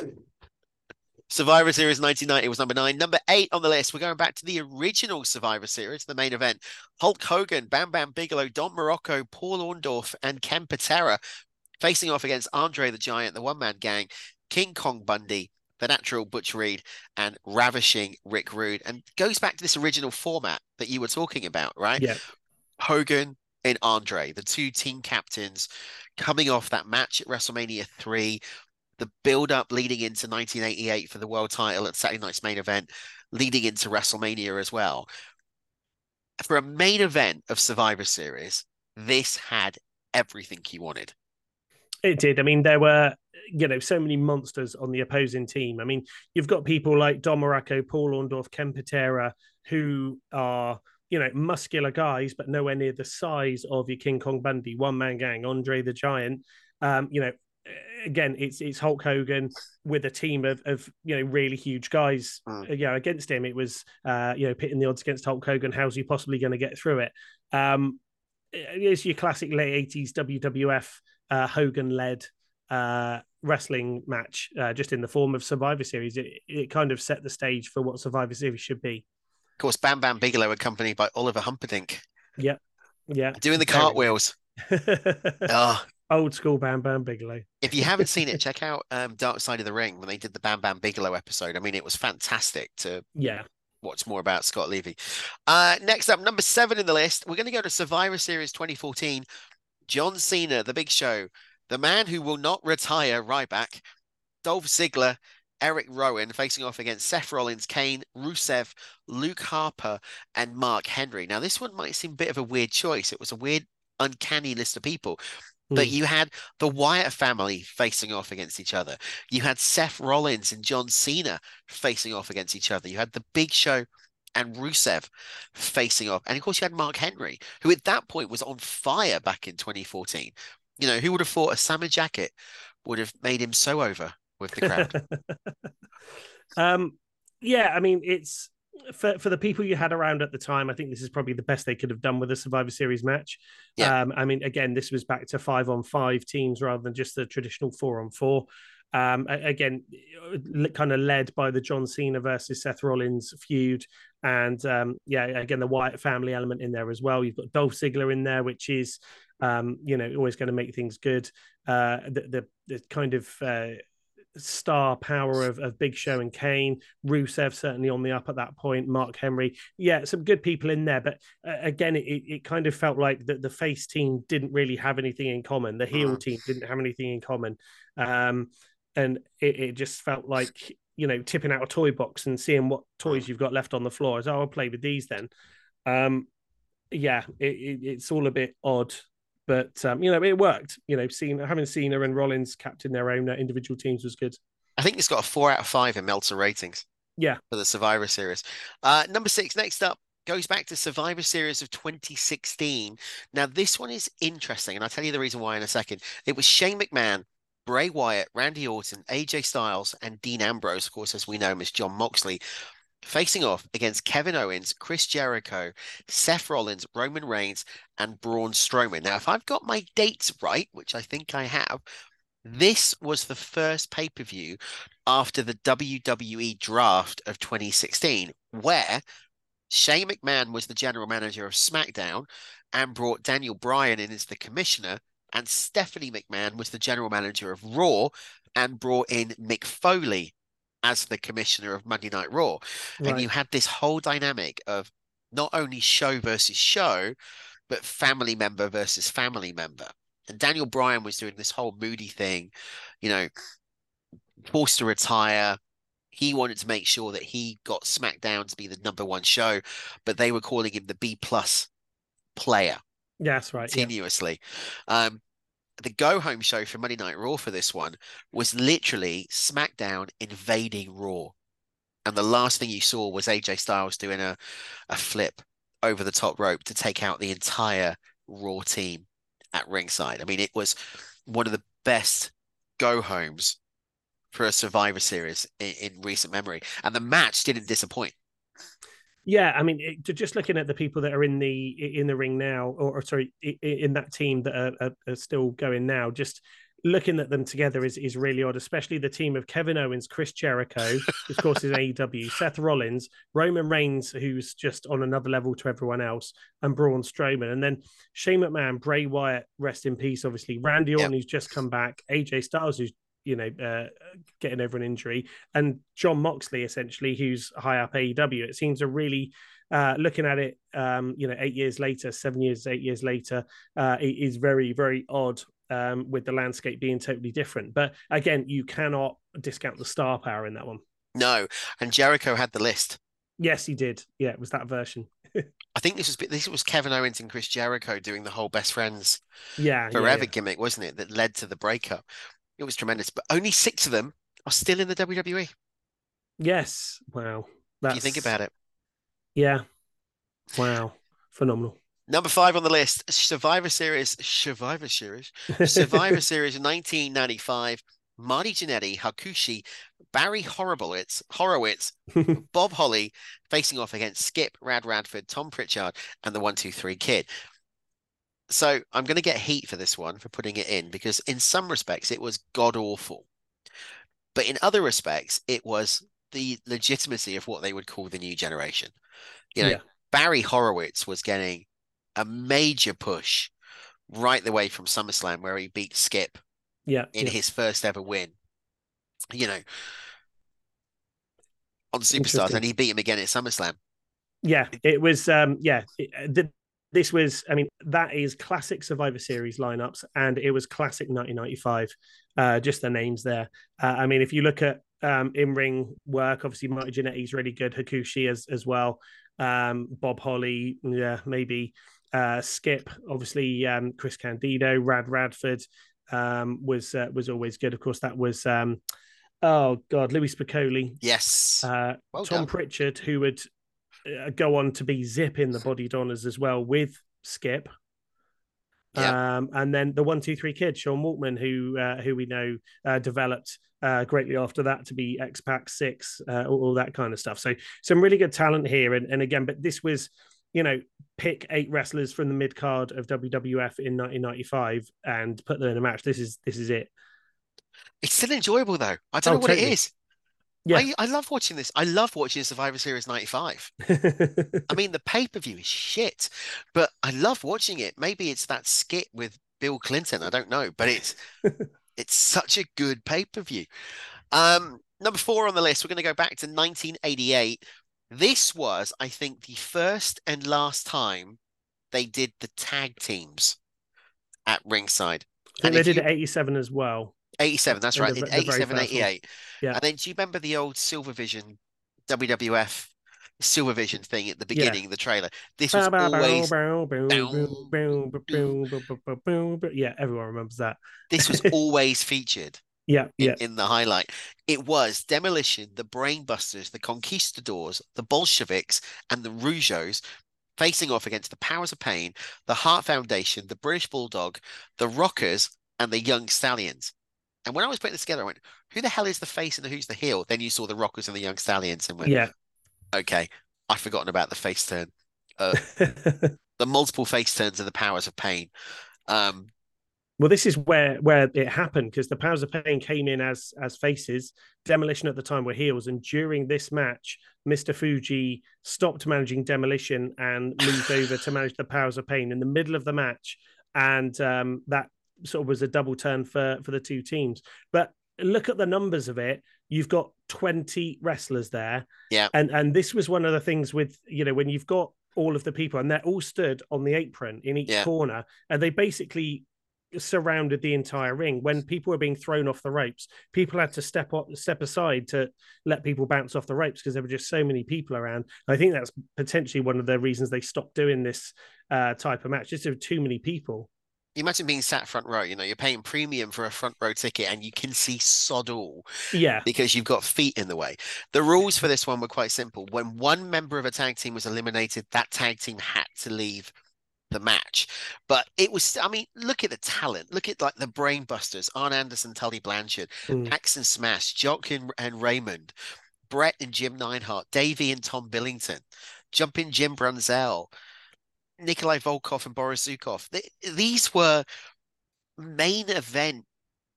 Survivor Series 1990 was number nine. Number eight on the list. We're going back to the original Survivor Series, the main event. Hulk Hogan, Bam Bam Bigelow, Don Muraco, Paul Orndorff, and Ken Patera facing off against Andre the Giant, the One Man Gang, King Kong Bundy, the natural Butch Reed and ravishing Rick Rude, and goes back to this original format that you were talking about, right? Yeah. Hogan and Andre, the two team captains, coming off that match at WrestleMania three, the build up leading into 1988 for the world title at Saturday Night's main event, leading into WrestleMania as well. For a main event of Survivor Series, this had everything he wanted. It did. I mean, there were, you know, so many monsters on the opposing team. I mean, you've got people like Don Muraco, Paul Orndorff, Ken Patera, who are, you know, muscular guys, but nowhere near the size of your King Kong Bundy, one man gang, Andre the Giant. Um, you know, again, it's it's Hulk Hogan with a team of of you know really huge guys. Mm. You know, against him, it was uh, you know pitting the odds against Hulk Hogan. How's he possibly going to get through it? Um, it's your classic late '80s WWF uh, Hogan led uh, wrestling match, uh, just in the form of Survivor Series. It, it kind of set the stage for what Survivor Series should be. Of course, Bam Bam Bigelow, accompanied by Oliver Humperdink. Yeah, yeah, doing the cartwheels. oh, old school Bam Bam Bigelow. If you haven't seen it, check out um, Dark Side of the Ring when they did the Bam Bam Bigelow episode. I mean, it was fantastic to yeah watch more about Scott Levy. Uh, next up, number seven in the list, we're going to go to Survivor Series 2014. John Cena, The Big Show, the man who will not retire, Ryback, Dolph Ziggler, Eric Rowan facing off against Seth Rollins, Kane, Rusev, Luke Harper, and Mark Henry. Now, this one might seem a bit of a weird choice. It was a weird, uncanny list of people. But hmm. you had the Wyatt family facing off against each other. You had Seth Rollins and John Cena facing off against each other. You had the Big Show and Rusev facing off. And of course, you had Mark Henry, who at that point was on fire back in 2014. You know, who would have thought a summer jacket would have made him so over with the crowd? um, yeah, I mean, it's for for the people you had around at the time, I think this is probably the best they could have done with a Survivor Series match. Yeah. Um, I mean, again, this was back to five on five teams rather than just the traditional four on four. Um, again, kind of led by the John Cena versus Seth Rollins feud, and um, yeah, again the Wyatt family element in there as well. You've got Dolph Ziggler in there, which is um, you know always going to make things good. Uh, the, the, the kind of uh, star power of, of Big Show and Kane. Rusev certainly on the up at that point. Mark Henry, yeah, some good people in there. But uh, again, it, it kind of felt like the, the face team didn't really have anything in common. The heel team didn't have anything in common. Um, and it, it, just felt like, you know, tipping out a toy box and seeing what toys you've got left on the floor. As oh, I'll play with these then. Um, yeah, it, it's all a bit odd but um, you know, it worked. You know, seeing having Cena and Rollins captain their own uh, individual teams was good. I think it's got a four out of five in Meltzer ratings. Yeah, for the Survivor Series. Uh, number six, next up, goes back to Survivor Series of 2016. Now, this one is interesting, and I'll tell you the reason why in a second. It was Shane McMahon, Bray Wyatt, Randy Orton, AJ Styles, and Dean Ambrose, of course, as we know him as Jon Moxley, facing off against Kevin Owens, Chris Jericho, Seth Rollins, Roman Reigns, and Braun Strowman. Now, if I've got my dates right, which I think I have, this was the first pay per view after the WWE draft of 2016, where Shane McMahon was the general manager of SmackDown and brought Daniel Bryan in as the commissioner, and Stephanie McMahon was the general manager of Raw and brought in Mick Foley as the commissioner of Monday Night Raw. Right. And you had this whole dynamic of not only show versus show, but family member versus family member. And Daniel Bryan was doing this whole moody thing, you know, forced to retire. He wanted to make sure that he got SmackDown to be the number one show, but they were calling him the B plus player. Yeah, that's right. Continuously. Yeah. Um, the go home show for Monday Night Raw for this one was literally SmackDown invading Raw. And the last thing you saw was AJ Styles doing a, a flip over the top rope to take out the entire Raw team at ringside. I mean, it was one of the best go homes for a Survivor Series in, in recent memory. And the match didn't disappoint. Yeah, I mean, it, just looking at the people that are in the in the ring now, or, or sorry, in that team that are, are, are, still going now, just looking at them together is is really odd. Especially the team of Kevin Owens, Chris Jericho, of course is AEW, Seth Rollins, Roman Reigns, who's just on another level to everyone else, and Braun Strowman, and then Shane McMahon, Bray Wyatt, rest in peace, obviously, Randy Orton, yep. who's just come back, AJ Styles, who's you know, uh, getting over an injury. And Jon Moxley, essentially, who's high up AEW, it seems to really uh, looking at it, um, you know, eight years later, seven years, eight years later, uh, it is very, very odd um, with the landscape being totally different. But again, you cannot discount the star power in that one. No, and Jericho had the list. Yes, he did. Yeah, it was that version. I think this was this was Kevin Owens and Chris Jericho doing the whole best friends, yeah, forever yeah, yeah. gimmick, wasn't it? That led to the breakup. It was tremendous, but only six of them are still in the WWE. Yes, wow. That's... If you think about it. Yeah. Wow. Phenomenal. Number five on the list, Survivor Series, Survivor Series, Survivor Series 1995. Marty Jannetty, Hakushi, Barry Horowitz, Horowitz, Bob Holly facing off against Skip, Rad Radford, Tom Pritchard, and the One Two Three Kid. So I'm going to get heat for this one for putting it in because in some respects it was god awful, but in other respects it was the legitimacy of what they would call the new generation. You know, yeah. Barry Horowitz was getting a major push right the way from SummerSlam where he beat Skip yeah, in yeah. his first ever win. You know, on Superstars, and he beat him again at SummerSlam. Yeah, it was. Um, yeah, it, uh, the, this was. I mean, that is classic Survivor Series lineups, and it was classic 1995. Uh, just the names there. Uh, I mean, if you look at um, in ring work, obviously Marty Jannetty's really good. Hakushi as as well. Um, Bob Holly, yeah, maybe. Uh, Skip, obviously, um, Chris Candido, Rad Radford, um, was uh, was always good. Of course, that was um, oh god, Louie Spicolli. Yes. Uh, well Tom done. Pritchard, who would go on to be Zip in the Bodydonnas as well with Skip. Yeah. Um, and then the one two three kid, Sean Waltman, who uh, who we know uh, developed uh, greatly after that to be X Pac Syxx, uh, all, all, that kind of stuff. So some really good talent here, and, and again, but this was you know, pick eight wrestlers from the mid card of WWF in 1995 and put them in a match. This is this is it. It's still enjoyable though. I don't oh, know what totally. it is. Yeah. I, I love watching this. I love watching Survivor Series 95. I mean, the pay per view is shit, but I love watching it. Maybe it's that skit with Bill Clinton. I don't know, but it's it's such a good pay per view. Um, number four on the list, we're going to go back to 1988 this was, I think, the first and last time they did the tag teams at ringside. And they did you... it 87 as well. 87, that's right. The, in 87, 88. Yeah. And then do you remember the old Silver Vision WWF Silver Vision thing at the beginning, yeah. the trailer? This was always. Yeah, everyone remembers that. This was always featured yeah, in, yeah. in the highlight. It was Demolition, the Brainbusters, the Conquistadors, the Bolsheviks, and the Rougeaus facing off against the Powers of Pain, the Hart Foundation, the British Bulldog, the Rockers, and the Young Stallions. And when I was putting this together, I went, who the hell is the face and who's the heel? Then you saw the Rockers and the Young Stallions and went, yeah. Okay, I've forgotten about the face turn. Uh, the multiple face turns and the Powers of Pain. Um, well, this is where where it happened because the Powers of Pain came in as as faces. Demolition at the time were heels, and during this match, Mister Fuji stopped managing Demolition and moved over to manage the Powers of Pain in the middle of the match, and um, that sort of was a double turn for for the two teams. But look at the numbers of it. You've got twenty wrestlers there, yeah, and and this was one of the things with you know when you've got all of the people and they're all stood on the apron in each yeah. corner and they basically surrounded the entire ring. When people were being thrown off the ropes, people had to step up, step aside to let people bounce off the ropes because there were just so many people around. I think that's potentially one of the reasons they stopped doing this uh, type of match. Just there were too many people. Imagine being sat front row. You know, you're paying premium for a front row ticket, and you can see sod all. Yeah, because you've got feet in the way. The rules for this one were quite simple. When one member of a tag team was eliminated, that tag team had to leave the match. But it was, I mean, look at the talent. Look at like the Brainbusters, Arn Anderson, Tully Blanchard, mm. Axe and Smash, Jacques and, and Raymond, Bret and Jim Neidhart, Davey and Tom Billington, Jumping Jim Brunzell, Nikolai Volkov and Boris Zhukov. these were main event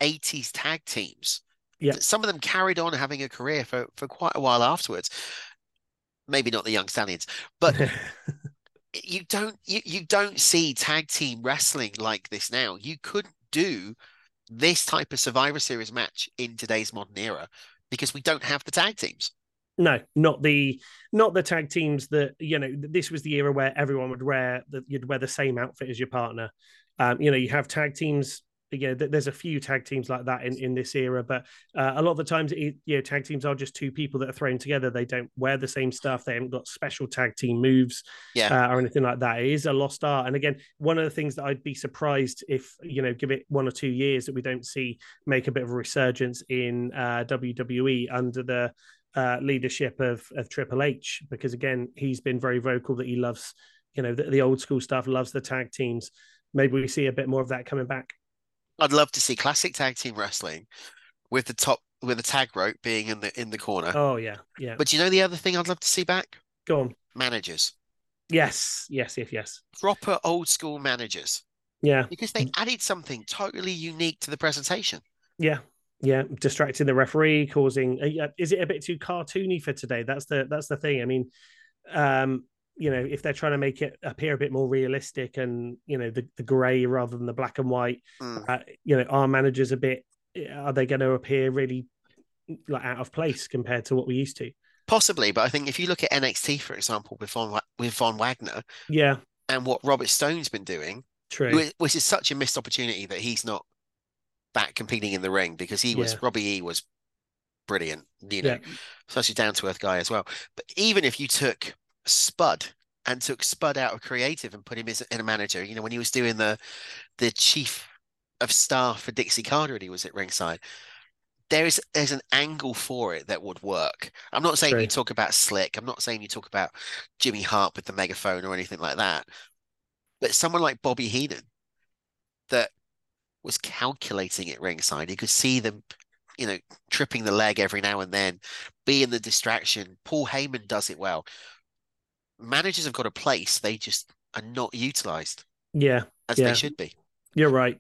80s tag teams. Yeah. Some of them carried on having a career for, for quite a while afterwards. Maybe not the Young Stallions, but you don't you, you don't see tag team wrestling like this now. You couldn't do this type of Survivor Series match in today's modern era because we don't have the tag teams. No, not the not the tag teams that you know. This was the era where everyone would wear that you'd wear the same outfit as your partner. Um, you know, you have tag teams yeah, there's a few tag teams like that in, in this era, but uh, a lot of the times, it, you know, tag teams are just two people that are thrown together. They don't wear the same stuff. They haven't got special tag team moves, yeah, uh, or anything like that. It is a lost art. And again, one of the things that I'd be surprised if you know, give it one or two years that we don't see make a bit of a resurgence in uh, WWE under the uh, leadership of of Triple H, because again, he's been very vocal that he loves, you know, the, the old school stuff, loves the tag teams. Maybe we see a bit more of that coming back. I'd love to see classic tag team wrestling with the top with the tag rope being in the in the corner. Oh yeah, yeah. But you know the other thing I'd love to see back? Go on. Managers. Yes, yes, yes, yes. Proper old school managers. Yeah. Because they added something totally unique to the presentation. Yeah. Yeah, distracting the referee, causing. Uh, is it a bit too cartoony for today? That's the that's the thing. I mean, um, you know if they're trying to make it appear a bit more realistic and you know the, the gray rather than the black and white mm. uh, you know our managers a bit are they going to appear really like out of place compared to what we used to possibly but i think if you look at nxt for example with von with von wagner yeah and what robert stone's been doing true which is such a missed opportunity that he's not back competing in the ring because he was yeah. robbie e was brilliant you know yeah. such a down-to-earth guy as well but even if you took Spud and took Spud out of creative and put him as in a manager. You know, when he was doing the the chief of staff for Dixie Carter and he was at ringside. There is there's an angle for it that would work. I'm not saying True. you talk about Slick. I'm not saying you talk about Jimmy Hart with the megaphone or anything like that. But someone like Bobby Heenan that was calculating it ringside, you could see them, you know, tripping the leg every now and then, being the distraction. Paul Heyman does it well managers have got a place, they just are not utilized. Yeah. As yeah. they should be. You're right.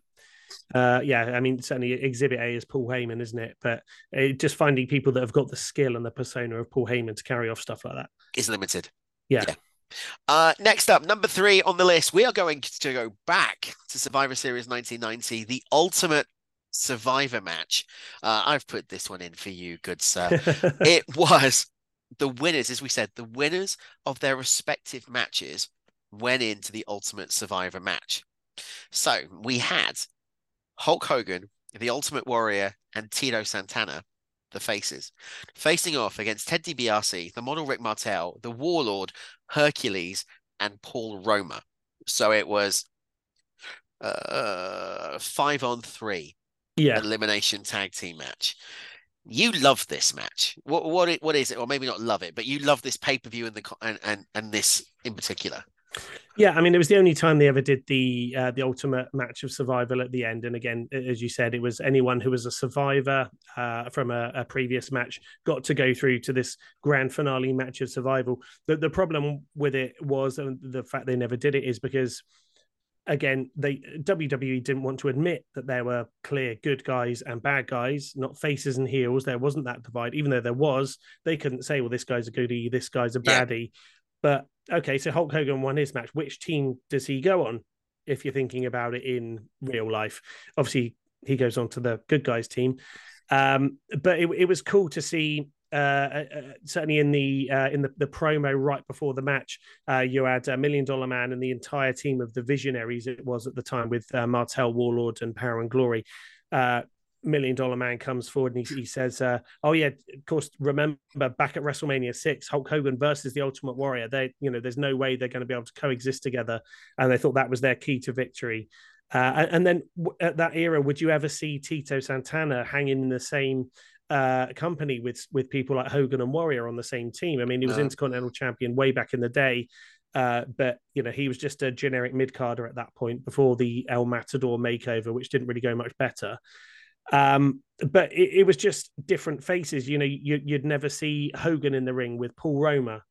Uh, yeah, I mean, certainly Exhibit A is Paul Heyman, isn't it? But uh, just finding people that have got the skill and the persona of Paul Heyman to carry off stuff like that is limited. Yeah. yeah. Uh, next up, number three on the list, we are going to go back to Survivor Series 1990, the ultimate Survivor match. Uh, I've put this one in for you, good sir. it was the winners, as we said, the winners of their respective matches went into the Ultimate Survivor match. So we had Hulk Hogan, the Ultimate Warrior, and Tito Santana, the faces, facing off against Ted DiBiase, the model Rick Martel, the Warlord, Hercules, and Paul Roma. So it was uh, five on three yeah. elimination tag team match you love this match. What what it, what is it? Or maybe not love it, but you love this pay per view and the and, and and this in particular. Yeah, I mean, it was the only time they ever did the uh, the ultimate match of survival at the end. And again, as you said, it was anyone who was a survivor uh, from a, a, previous match got to go through to this grand finale match of survival. The, the problem with it was, and the fact they never did it is because again, they WWE didn't want to admit that there were clear good guys and bad guys, not faces and heels. There wasn't that divide, even though there was. They couldn't say, "Well, this guy's a goodie, this guy's a baddie." Yeah. But okay, so Hulk Hogan won his match. Which team does he go on? If you're thinking about it in real life, obviously he goes on to the good guys team. Um, but it, it was cool to see uh, uh, uh, certainly in the uh, in the, the promo right before the match, uh, you had a Million Dollar Man and the entire team of the Visionaries. It was at the time with uh, Martel Warlord and Power and Glory. Million Dollar Man comes forward and he, he says, uh, "Oh yeah, of course. Remember back at WrestleMania six, Hulk Hogan versus the Ultimate Warrior. They, you know, there's no way they're going to be able to coexist together, and they thought that was their key to victory." Uh, and then at that era, would you ever see Tito Santana hanging in the same uh, company with with people like Hogan and Warrior on the same team. I mean, he was Intercontinental Champion way back in the day, uh, but you know he was just a generic mid carder at that point before the El Matador makeover, which didn't really go much better. Um, but it, it, was just different faces. You know, you, would never see Hogan in the ring with Paul Roma.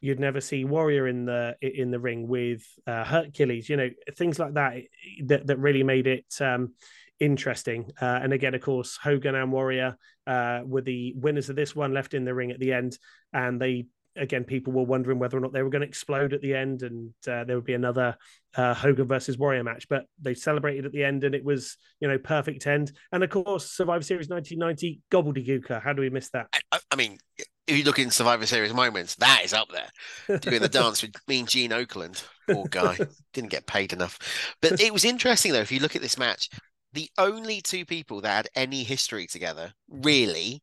You'd never see Warrior in the in the ring with uh, Hercules. You know, things like that that that really made it. Um, interesting. Uh, and again, of course, Hogan and Warrior uh, were the winners of this one, left in the ring at the end, and they again, people were wondering whether or not they were going to explode at the end, and uh, there would be another uh, Hogan versus Warrior match. But they celebrated at the end, and it was you know perfect end. And of course, Survivor Series 1990 gobbledygooker. How do we miss that? I, I mean, if you look in Survivor Series moments, that is up there. Doing the dance with Mean Gene Okerlund, poor guy, didn't get paid enough. But it was interesting though. If you look at this match, the only two people that had any history together really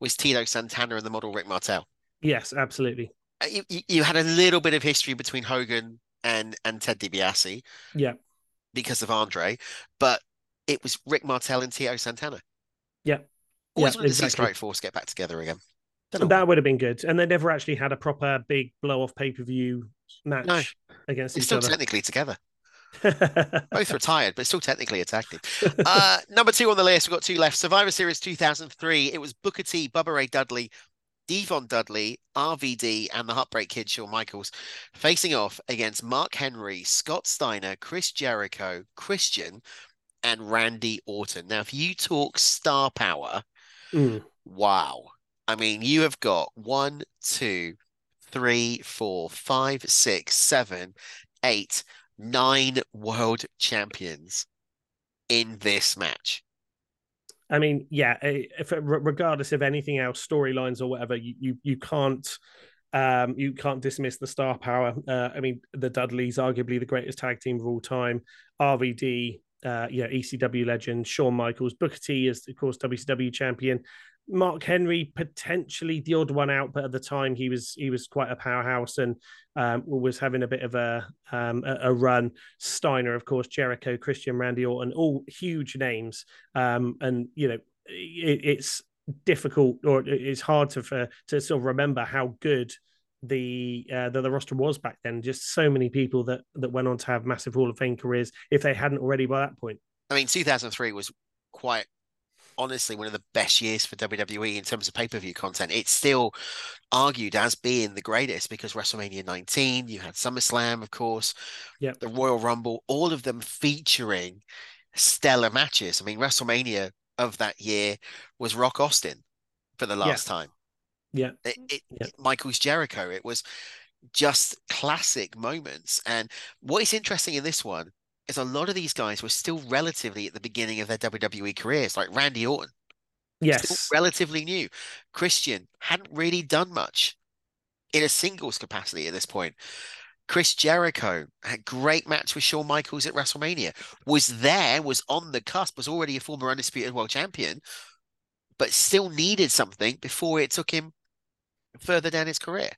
was Tito Santana and the model Rick Martel. Yes, absolutely. Uh, you, you had a little bit of history between Hogan and and Ted DiBiase. Yeah. Because of Andre, but it was Rick Martel and Tito Santana. Yeah. Always yeah, wanted exactly. to see Strike Force get back together again. That would have been good. And they never actually had a proper big blow off pay per view match no. against They're each still other. technically together. Both retired, but still technically a tag team. Uh, number two on the list, we've got two left. Survivor Series 2003. It was Booker T, Bubba Ray Dudley, Devon Dudley, RVD, and the Heartbreak Kid, Shawn Michaels, facing off against Mark Henry, Scott Steiner, Chris Jericho, Christian, and Randy Orton. Now, if you talk star power, Mm. wow. I mean, you have got one, two, three, four, five, six, seven, eight, nine world champions in this match. I mean, yeah, if regardless of anything else, storylines or whatever, you you, you can't um, you can't dismiss the star power. Uh, I mean, the Dudleys, arguably the greatest tag team of all time. RVD, uh, yeah, ECW legend. Shawn Michaels, Booker T is of course WCW champion. Mark Henry potentially the odd one out, but at the time he was he was quite a powerhouse and um, was having a bit of a, um, a, run. Steiner, of course, Jericho, Christian, Randy Orton, all huge names, um, and you know it, it's difficult or it's hard to for, to sort of remember how good the, uh, the the roster was back then. Just so many people that that went on to have massive Hall of Fame careers if they hadn't already by that point. I mean, 2003 was quite honestly one of the best years for WWE in terms of pay per view content. It's still argued as being the greatest because WrestleMania 19, you had SummerSlam, of course, yeah, the Royal Rumble, all of them featuring stellar matches. I mean, WrestleMania of that year was Rock Austin for the last yeah. time. Yeah. It, it, yeah. Michael's Jericho. It was just classic moments. And what is interesting in this one is a lot of these guys were still relatively at the beginning of their WWE careers, like Randy Orton. Yes. Still relatively new. Christian hadn't really done much in a singles capacity at this point. Chris Jericho had great match with Shawn Michaels at WrestleMania. Was there, was on the cusp, was already a former undisputed world champion, but still needed something before it took him further down his career.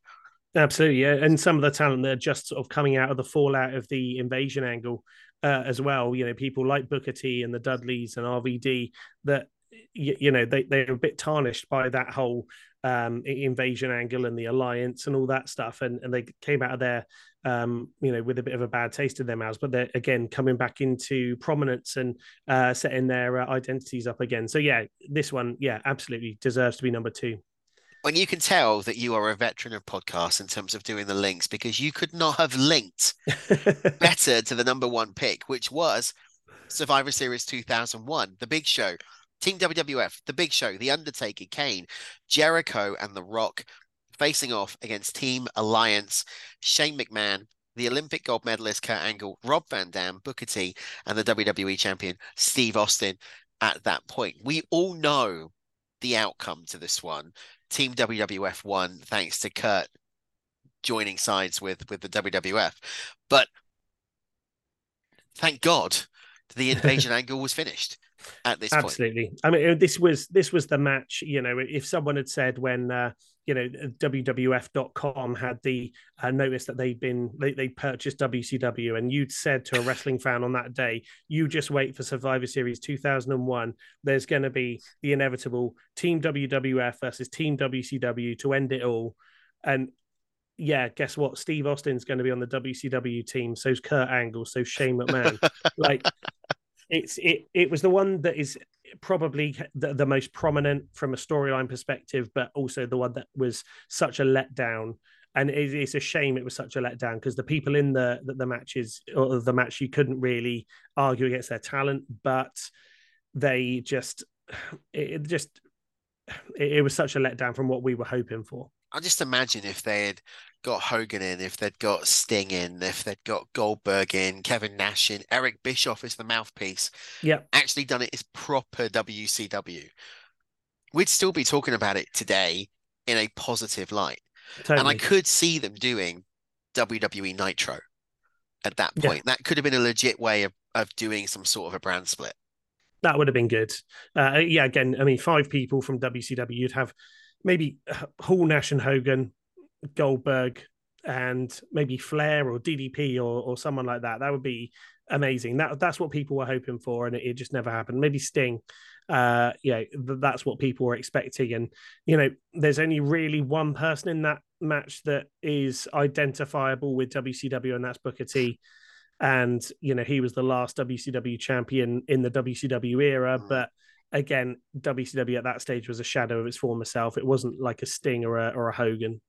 Absolutely, yeah. And some of the talent they're just sort of coming out of the fallout of the invasion angle uh, as well. You know, people like Booker T and the Dudleys and RVD that you, you know they they're a bit tarnished by that whole um, invasion angle and the alliance and all that stuff, and and they came out of there, um, you know, with a bit of a bad taste in their mouths. But they're again coming back into prominence and uh, setting their uh, identities up again. So yeah, this one, yeah, absolutely deserves to be number two when you can tell that you are a veteran of podcasts in terms of doing the links because you could not have linked better to the number one pick, which was Survivor Series 2001, The Big Show, Team WWF, The Big Show, The Undertaker, Kane, Jericho, and The Rock facing off against Team Alliance, Shane McMahon, the Olympic gold medalist Kurt Angle, Rob Van Dam, Booker T, and the WWE champion Steve Austin at that point. We all know the outcome to this one. Team WWF won thanks to Kurt joining sides with with the WWF. But thank God the invasion angle was finished at this Absolutely. point. Absolutely. I mean, this was this was the match. You know, if someone had said when uh, you know WWF.com had the uh, notice that they'd been they they purchased WCW, and you'd said to a wrestling fan on that day, you just wait for Survivor Series 2001. There's going to be the inevitable Team WWF versus Team WCW to end it all, and yeah, guess what? Steve Austin's going to be on the WCW team. So's Kurt Angle. So Shane McMahon. like it's it it was the one that is probably the, the most prominent from a storyline perspective, but also the one that was such a letdown. And it, it's a shame it was such a letdown because the people in the, the matches or the match you couldn't really argue against their talent, but they just it just it was such a letdown from what we were hoping for. I just imagine if they had got Hogan in, if they'd got Sting in, if they'd got Goldberg in, Kevin Nash in, Eric Bischoff is the mouthpiece. Yeah. Actually done it as proper WCW. We'd still be talking about it today in a positive light. Totally. And I could see them doing WWE Nitro at that point. Yeah. That could have been a legit way of, of doing some sort of a brand split. That would have been good. Uh, yeah, again, I mean, five people from WCW, you'd have maybe Hall, Nash, and Hogan, Goldberg, and maybe Flair or DDP or, or someone like that. That would be amazing. That that's what people were hoping for, and it, it just never happened. Maybe Sting. Uh, yeah, that's what people were expecting, and you know, there's only really one person in that match that is identifiable with WCW, and that's Booker T. And you know, he was the last WCW champion in the WCW era, mm. but again, WCW at that stage was a shadow of its former self. It wasn't like a Sting or a, or a Hogan.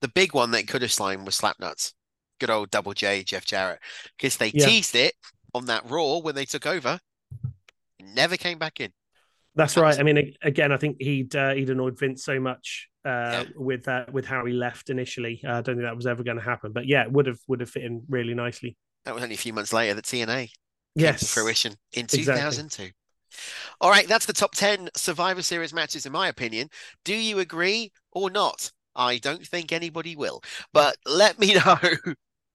The big one that could have slain was Slapnuts. Good old Double J, Jeff Jarrett, because they Yeah. teased it on that Raw when they took over. Never came back in. That's That right. was- I mean, again, I think he'd uh, he'd annoyed Vince so much uh, with uh, with how he left initially. Uh, I don't think that was ever going to happen. But yeah, it would have would have fit in really nicely. That was only a few months later that TNA came to Yes, fruition in exactly. 2002. All right, that's the top 10 Survivor Series matches, in my opinion. Do you agree or not? I don't think anybody will, but let me know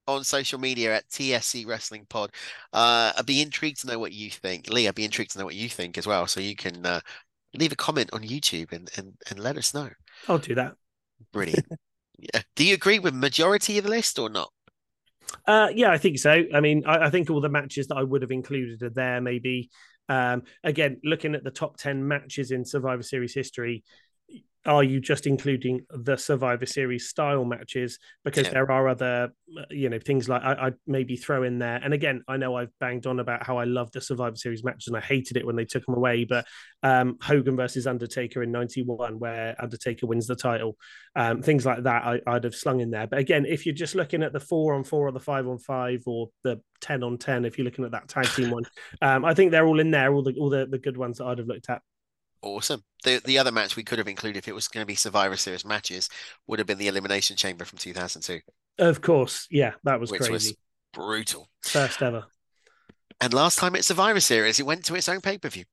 on social media at TSC Wrestling Pod. Uh, I'd be intrigued to know what you think. Lee, I'd be intrigued to know what you think as well. So you can uh, leave a comment on YouTube and, and, and let us know. I'll do that. Brilliant. yeah. Do you agree with majority of the list or not? Uh, yeah, I think so. I mean, I, I think all the matches that I would have included are there. Maybe um, again, looking at the top ten matches in Survivor Series history, are you just including the Survivor Series style matches? Because Yeah. there are other, uh, you know, things like I, I'd maybe throw in there. And again, I know I've banged on about how I love the Survivor Series matches and I hated it when they took them away. But um, Hogan versus Undertaker in '91, where Undertaker wins the title, um, things like that, I, I'd have slung in there. But again, if you're just looking at the four on four or the five on five or the ten on ten, if you're looking at that tag team one, um, I think they're all in there. All the all the, the good ones that I'd have looked at. Awesome. The the other match we could have included if it was going to be Survivor Series matches would have been the Elimination Chamber from 2002, Of course, yeah, that was which crazy. was brutal. First ever. And last time at Survivor Series, it went to its own pay per view.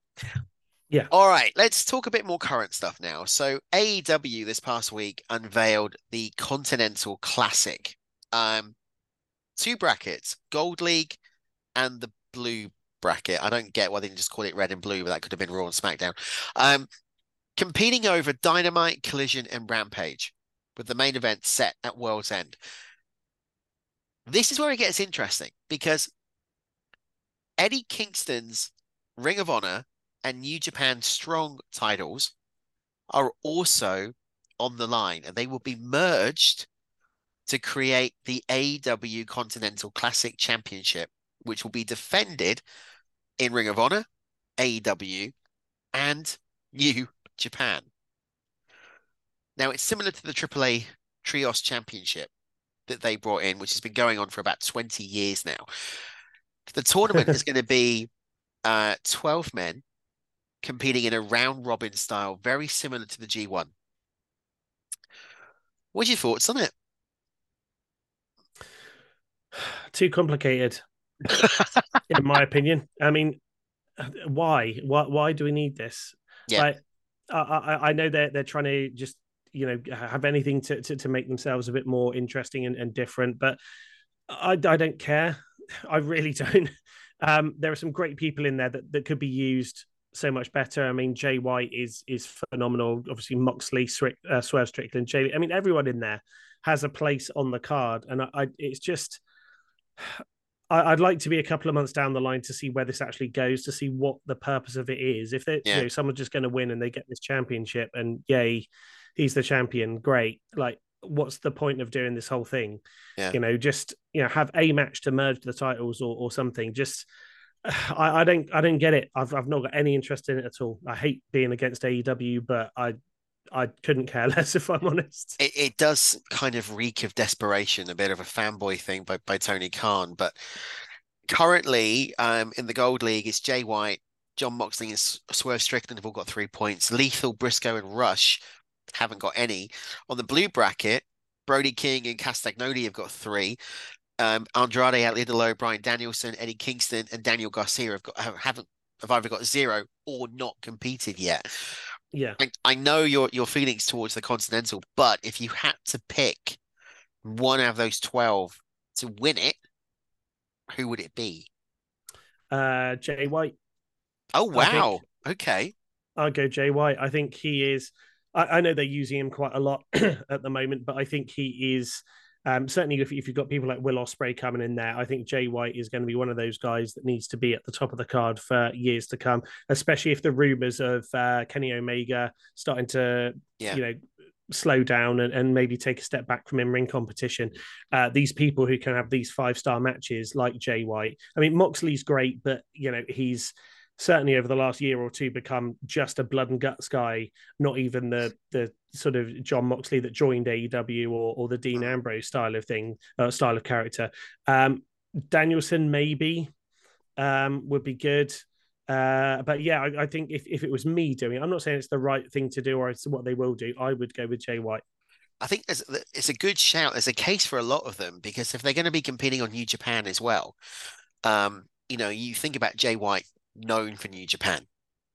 Yeah. All right, let's talk a bit more current stuff now. So AEW this past week unveiled the Continental Classic. Um, two brackets, Gold League and the Blue bracket. I don't get why they didn't just call it Red and Blue, but that could have been Raw and SmackDown. Um, competing over Dynamite, Collision, and Rampage, with the main event set at World's End. This is where it gets interesting because Eddie Kingston's Ring of Honor and New Japan Strong titles are also on the line and they will be merged to create the AEW Continental Classic Championship, which will be defended in Ring of Honor, AEW, and New Japan. Now, it's similar to the AAA Trios Championship that they brought in, which has been going on for about 20 years now. The tournament is going to be uh, 12 men competing in a round robin style, very similar to the G1. What's your thoughts on it? Too complicated, in my opinion. I mean, why? Why? Why do we need this? Yeah. Like, I, I, I know they're they're trying to just you know have anything to to, to make themselves a bit more interesting and, and different, but I, I don't care. I really don't. Um, there are some great people in there that, that could be used so much better. I mean, Jay White is is phenomenal. Obviously, Moxley, uh, Swerve Strickland, Jay. I mean, everyone in there has a place on the card, and I, I it's just. I, would like to be a couple of months down the line to see where this actually goes, to see what the purpose of it is. If they, Yeah. you know, someone's just going to win and they get this championship, and yay, he's the champion, great. Like, what's the point of doing this whole thing? Yeah. You know, just you know, have a match to merge the titles or or something. Just I, I don't I don't get it. I've I've not got any interest in it at all. I hate being against AEW, but I I couldn't care less if I'm honest. It, it does kind of reek of desperation, a bit of a fanboy thing by, by Tony Khan. But currently, um, in the Gold League, it's Jay White, Jon Moxley, and Swerve Strickland have all got three points. Lethal, Briscoe, and Rush haven't got any. On the blue bracket, Brody King and Castagnoli have got three. Um, Andrade Idolo, Bryan Danielson, Eddie Kingston, and Daniel Garcia have got haven't have either got zero or not competed yet. Yeah, I, I know your your feelings towards the Continental, but if you had to pick one out of those twelve to win it, who would it be? Uh, Jay White. Oh wow! Okay, I'll go Jay White. I think he is. I, I know they're using him quite a lot at the moment, but I think he is. Um, certainly, if, if you've got people like Will Ospreay coming in there, I think Jay White is going to be one of those guys that needs to be at the top of the card for years to come. Especially if the rumors of uh, Kenny Omega starting to, yeah. you know, slow down and, and maybe take a step back from in ring competition. Uh, these people who can have these five star matches like Jay White. I mean, Moxley's great, but you know he's certainly over the last year or two become just a blood and guts guy, not even the the sort of Jon Moxley that joined AEW or or the Dean Ambrose style of thing, uh, style of character. Um, Danielson maybe um, would be good. Uh, but yeah, I, I, think if, if it was me doing it, I'm not saying it's the right thing to do or it's what they will do. I would go with Jay White. I think it's, a good shout. There's a case for a lot of them because if they're going to be competing on New Japan as well, um, you know, you think about Jay White, known for New Japan.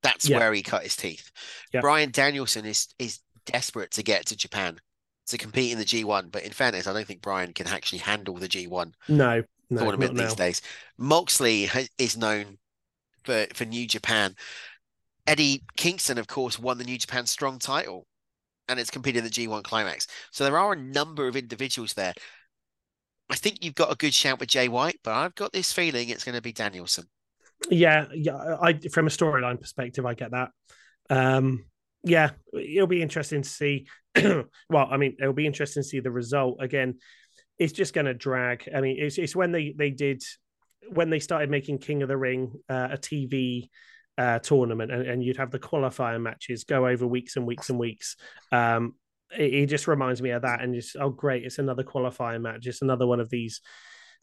That's yeah. where he cut his teeth. Yeah. Bryan Danielson is is desperate to get to Japan to compete in the G1, but in fairness, I don't think Bryan can actually handle the G1 no, no tournament these days. Moxley is known for for New Japan. Eddie Kingston, of course, won the New Japan Strong title and it's competed in the G1 Climax. So there are a number of individuals there. I think you've got a good shout with Jay White, but I've got this feeling it's going to be Danielson. Yeah, yeah. I from a storyline perspective, I get that. Um, yeah, it'll be interesting to see. well, I mean, it'll be interesting to see the result. Again, it's just going to drag. I mean, it's it's when they they did when they started making King of the Ring uh, a TV uh, tournament, and, and, you'd have the qualifier matches go over weeks and weeks and weeks. Um, it, it, just reminds me of that, and just oh great, it's another qualifier match, just another one of these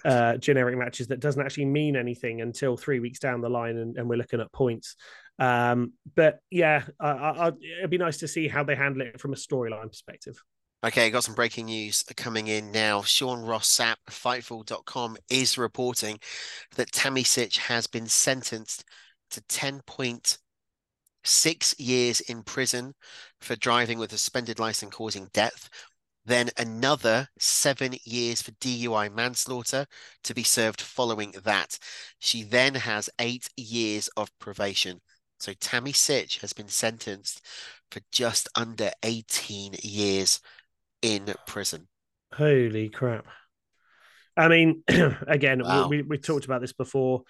uh, generic matches that doesn't actually mean anything until three weeks down the line, and, and we're looking at points. Um, but yeah, I, I, it'd be nice to see how they handle it from a storyline perspective. Okay, got some breaking news coming in now. Sean Ross Sapp, Fightful.com, is reporting that Tammy Sytch has been sentenced to 10.6 years in prison for driving with a suspended license causing death. Then another seven years for DUI manslaughter to be served following that. She then has eight years of probation. So Tammy Sytch has been sentenced for just under 18 years in prison. Holy crap. I mean, again, wow. we, we talked about this before.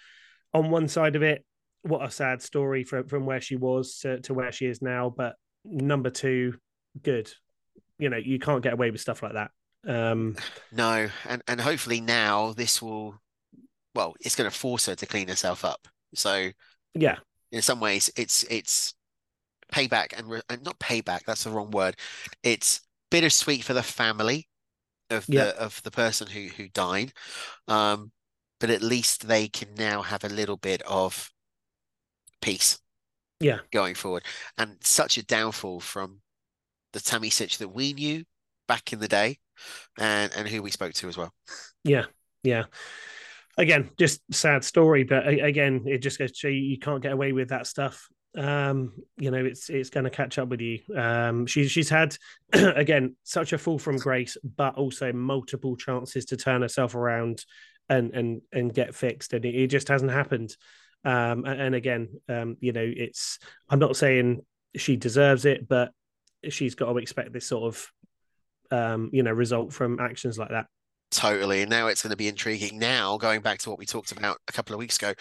On one side of it, what a sad story from, from where she was to, to where she is now. But number two, good. You know, you can't get away with stuff like that. Um, no, and and hopefully now this will, well, it's going to force her to clean herself up. So yeah, in some ways, it's it's payback and, re- and not payback. That's the wrong word. It's bittersweet for the family of the of the person who who died. Um, but at least they can now have a little bit of peace. Yeah. Going forward. And such a downfall from the Tammy Sytch that we knew back in the day and and who we spoke to as well. Yeah. Yeah. Again, just sad story, but again, it just goes to you, you can't get away with that stuff um, you know, it's it's going to catch up with you. Um, she's she's had again such a fall from grace, but also multiple chances to turn herself around and and and get fixed, and it, it just hasn't happened. Um, and, and again, um, you know, it's I'm not saying she deserves it, but she's got to expect this sort of um, you know result from actions like that. Totally. And now it's going to be intriguing. Now, going back to what we talked about a couple of weeks ago,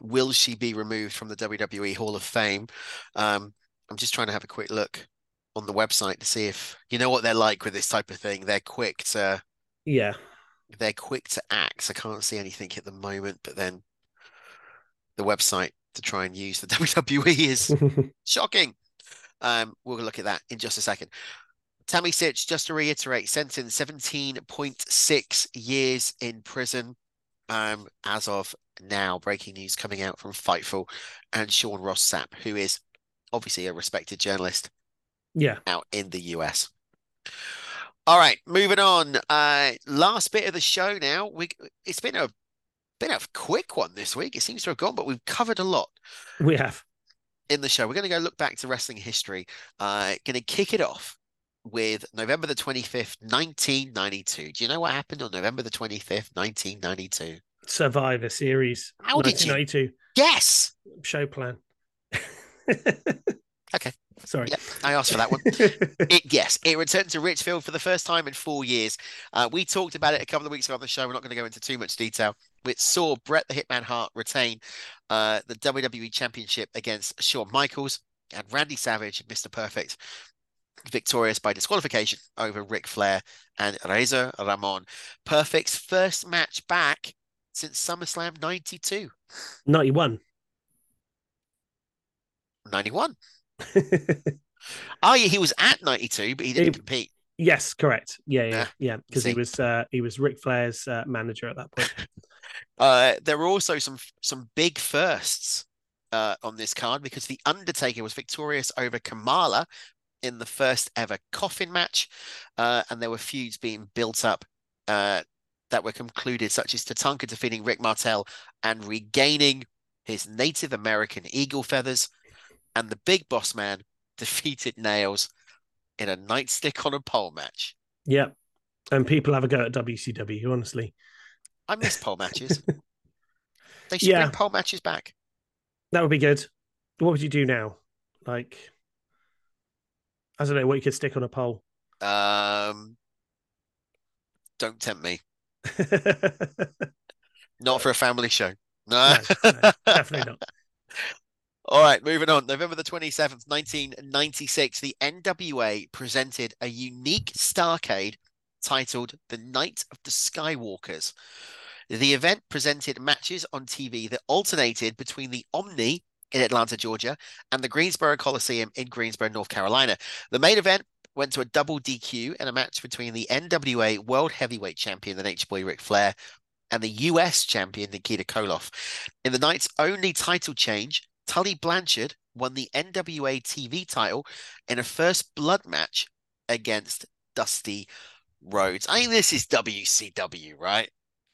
will she be removed from the WWE Hall of Fame? Um, I'm just trying to have a quick look on the website to see if you know what they're like with this type of thing. They're quick to yeah, they're quick to act. I can't see anything at the moment, but then the website to try and use the WWE is shocking. Um, we'll look at that in just a second. Tammy Sytch, just to reiterate, sentenced 17.6 years in prison um, as of now. Breaking news coming out from Fightful and Sean Ross Sapp, who is obviously a respected journalist Yeah. Out in the US. All right, moving on. Uh last bit of the show now. We it's been a been a quick one this week. It seems to have gone, but we've covered a lot. We have. In the show. We're going to go look back to wrestling history. Uh going to kick it off with November the 25th, 1992. Do you know what happened on November the 25th, 1992? Survivor Series. How did you? Yes. Show plan. okay. Sorry. Yeah, I asked for that one. it, yes, it returned to Richfield for the first time in four years. Uh, we talked about it a couple of weeks ago on the show. We're not going to go into too much detail. It saw Bret the Hitman Hart retain uh, the WWE Championship against Shawn Michaels and Randy Savage, Mr. Perfect, victorious by disqualification over Ric Flair and Razor Ramon. Perfect's first match back since SummerSlam 92. 91. 91. oh, yeah, he was at 92, but he didn't He- compete. Yes, correct. Yeah, yeah, Yeah. yeah. Because he was uh, he was Ric Flair's uh, manager at that point. Uh, there were also some some big firsts uh, on this card because the Undertaker was victorious over Kamala in the first ever coffin match, uh, and there were feuds being built up uh, that were concluded, such as Tatanka defeating Rick Martel and regaining his Native American eagle feathers, and the Big Boss Man defeated Nails in a nightstick on a pole match. yeah. And people have a go at WCW, honestly. I miss pole matches. They should Yeah. bring pole matches back. That would be good. What would you do now? Like, I don't know what you could stick on a pole. Um, don't tempt me. Not for a family show. No. No, no, definitely not. All right, moving on. November the 27th, 1996, the NWA presented a unique Starcade titled The Night of the Skywalkers. The event presented matches on TV that alternated between the Omni in Atlanta, Georgia, and the Greensboro Coliseum in Greensboro, North Carolina. The main event went to a double DQ and a match between the NWA World Heavyweight Champion, the Nature Boy Ric Flair, and the US champion Nikita Koloff. In the night's only title change, Tully Blanchard won the NWA TV title in a first blood match against Dusty Rhodes. I think this is WCW, right?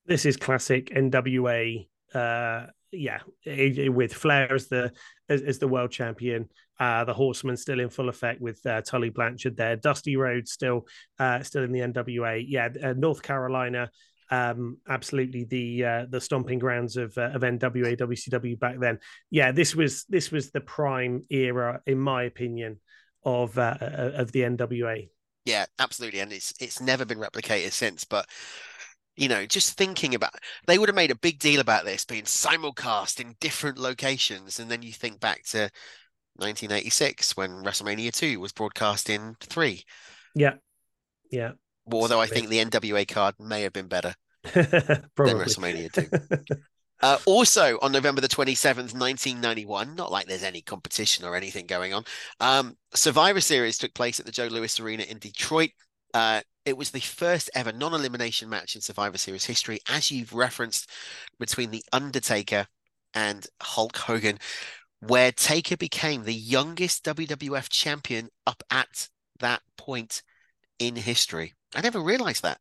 This is classic NWA. Uh, yeah, with Flair as the as, as the world champion, uh, the Horsemen still in full effect with uh, Tully Blanchard there, Dusty Rhodes still uh, still in the NWA. Yeah, uh, North Carolina, um, absolutely the uh, the stomping grounds of of NWA WCW back then. Yeah, this was this was the prime era, in my opinion, of of the NWA. Yeah, absolutely. And it's it's never been replicated since. But you know, just thinking about they would have made a big deal about this being simulcast in different locations. And then you think back to 1986 when WrestleMania 2 was broadcast in three. Yeah, yeah. Although I think the NWA card may have been better than WrestleMania 2. Uh, also on November the 27th, 1991, not like there's any competition or anything going on, um, Survivor Series took place at the Joe Louis Arena in Detroit. Uh, it was the first ever non elimination match in Survivor Series history, as you've referenced, between The Undertaker and Hulk Hogan, where Taker became the youngest WWF champion up at that point in history. I never realized that.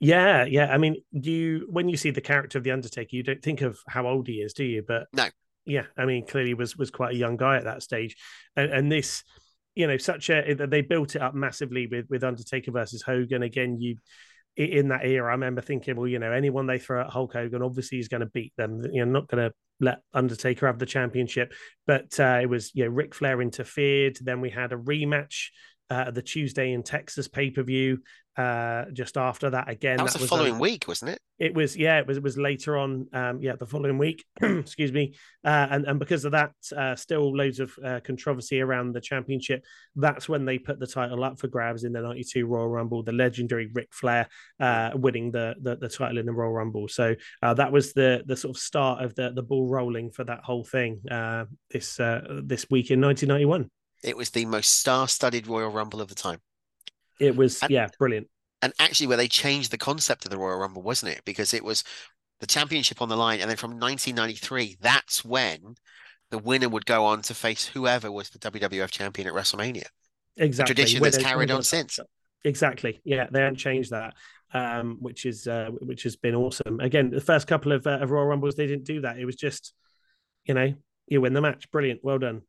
Yeah, yeah. I mean, you when you see the character of the Undertaker, you don't think of how old he is, do you? But No. yeah, I mean, clearly was was quite a young guy at that stage, and, and this, you know, such a they built it up massively with with Undertaker versus Hogan. Again, you in that era, I remember thinking, well, you know, anyone they throw at Hulk Hogan, obviously he's going to beat them. You're not going to let Undertaker have the championship, but uh, it was you know Ric Flair interfered. Then we had a rematch. Uh, the Tuesday in Texas pay per view. Uh, just after that, again, That was the following week, wasn't it? it was yeah, it was it was later on, um, yeah, the following week. excuse me, uh, and and because of that, uh, still loads of uh, controversy around the championship. That's when they put the title up for grabs in the '92 Royal Rumble. The legendary Ric Flair uh, winning the, the the title in the Royal Rumble. So uh, that was the the sort of start of the the ball rolling for that whole thing. Uh, this uh, this week in 1991, It was the most star-studded Royal Rumble of the time. it was And- yeah, brilliant. and actually where they changed the concept of the Royal Rumble, wasn't it? Because it was the championship on the line, and then from 1993, that's when the winner would go on to face whoever was the WWF champion at WrestleMania. exactly. tradition When that's carried on since. Exactly. Yeah, they haven't changed that, um, which is uh, which has been awesome. Again, the first couple of, uh, of Royal Rumbles, they didn't do that. It was just, you know, you win the match. Brilliant. Well done.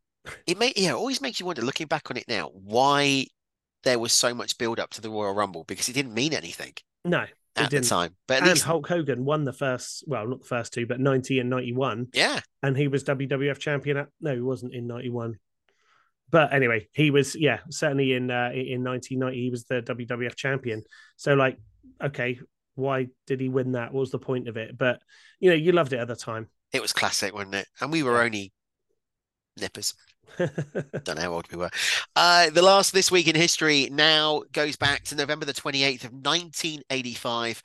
It may yeah, it always makes you wonder, looking back on it now, why there was so much build up to the Royal Rumble because it didn't mean anything No, at the time. But at and least Hulk Hogan won the first, well, not the first two, but 90 and 91. yeah, And he was WWF champion. At, no, he wasn't in 91. But anyway, he was, yeah, certainly in uh, in 1990, he was the WWF champion. So, like, okay, why did he win that? What was the point of it? But, you know, you loved it at the time. it was classic, wasn't it? And we were only nippers. Don't know how old we were. Uh, the last this week in history now goes back to November the 28th of 1985.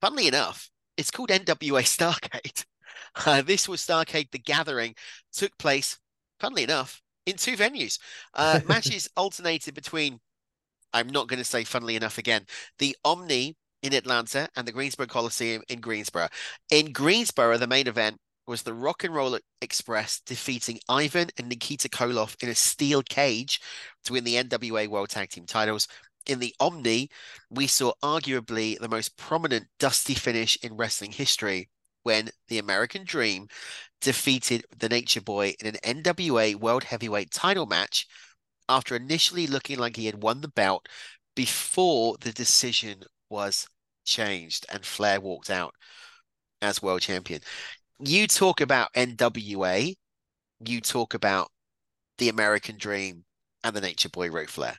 Funnily enough, it's called NWA Starcade. Uh, this was Starcade The Gathering, took place, funnily enough, in two venues. Uh, matches alternated between, I'm not going to say funnily enough again, the Omni in Atlanta and the Greensboro Coliseum in Greensboro. In Greensboro, the main event was the Rock and Roll Express defeating Ivan and Nikita Koloff in a steel cage to win the NWA World Tag Team titles. In the Omni, we saw arguably the most prominent dusty finish in wrestling history when the American Dream defeated the Nature Boy in an NWA World Heavyweight title match after initially looking like he had won the belt before the decision was changed and Flair walked out as world champion. You talk about NWA, you talk about the American Dream and the Nature Boy Ric Flair.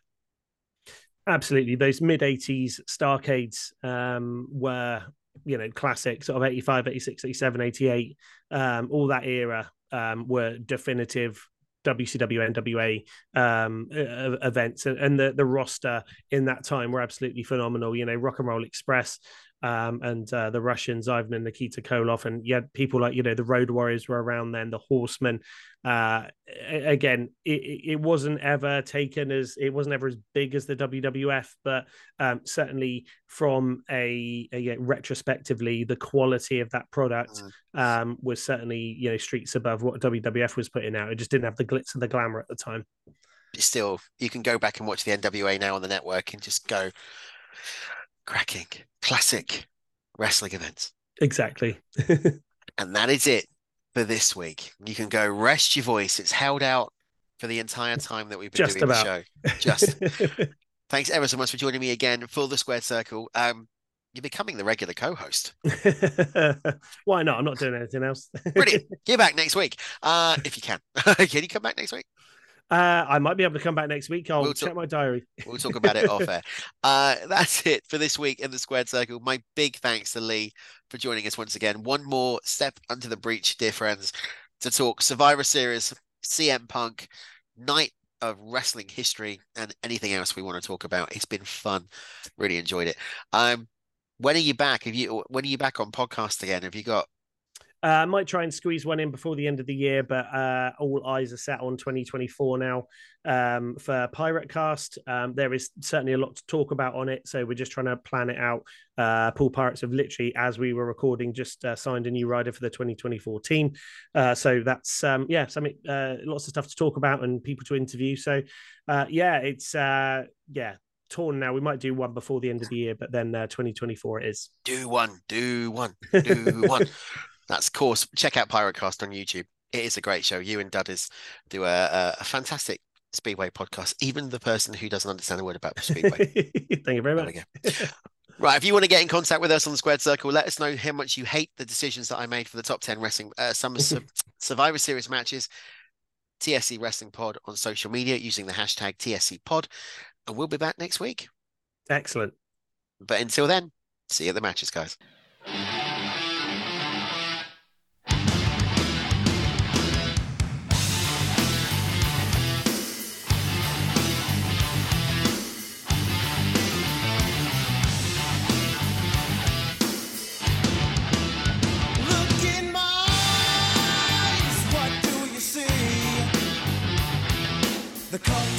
Absolutely. Those mid 80s Starcades um, were, you know, classic, sort of 85, 86, 87, 88. Um, all that era um, were definitive WCW NWA um, uh, events, and, and the the roster in that time were absolutely phenomenal. You know, Rock and Roll Express. Um, and uh, the Russians, Ivan and Nikita Koloff, and you had people like you know the Road Warriors were around then, the Horsemen. Uh, again, it, it wasn't ever taken as it wasn't ever as big as the WWF, but um, certainly from a, a yeah, retrospectively, the quality of that product um, was certainly you know streets above what WWF was putting out. It just didn't have the glitz and the glamour at the time. Still, you can go back and watch the NWA now on the network and just go cracking, classic wrestling events. Exactly. And that is it for this week. You can go rest your voice. It's held out for the entire time that we've been Just doing about. the show. Just thanks ever so much for joining me again for the Squared Circle. Um, you're becoming the regular co-host. Why not? I'm not doing anything else. Brilliant. Get back next week, uh, if you can. can you come back next week? Uh, I might be able to come back next week. I'll We'll check talk- my diary. We'll talk about it off air. Uh, that's it for this week in the Squared Circle. My big thanks to Lee for joining us once again. One more step under the breach, dear friends, to talk Survivor Series, CM Punk, night of wrestling history, and anything else we want to talk about. It's been fun. Really enjoyed it. Um, when are you back? Have you? When are you back on podcast again? Have you got? Uh, I might try and squeeze one in before the end of the year, but uh, all eyes are set on 2024 now um, for Pirate Cast. Um, there is certainly a lot to talk about on it, so we're just trying to plan it out. Uh, Poole Pirates have literally, as we were recording, just uh, signed a new rider for the 2024 team. Uh, so that's um, yeah, something uh, lots of stuff to talk about and people to interview. So uh, yeah, it's uh, yeah torn now. We might do one before the end of the year, but then uh, 2024 it is. Do one, do one, do one. That's of course. Check out Pyrocast on YouTube. It is a great show. You and Dudders do a, a, a fantastic Speedway podcast. Even the person who doesn't understand a word about Speedway. Thank you very much. Right, if you want to get in contact with us on the Squared Circle, let us know how much you hate the decisions that I made for the top 10 wrestling uh, summer Su- Survivor Series matches. TSC Wrestling Pod on social media using the hashtag TSC Pod. And we'll be back next week. Excellent. But until then, see you at the matches, guys. The cult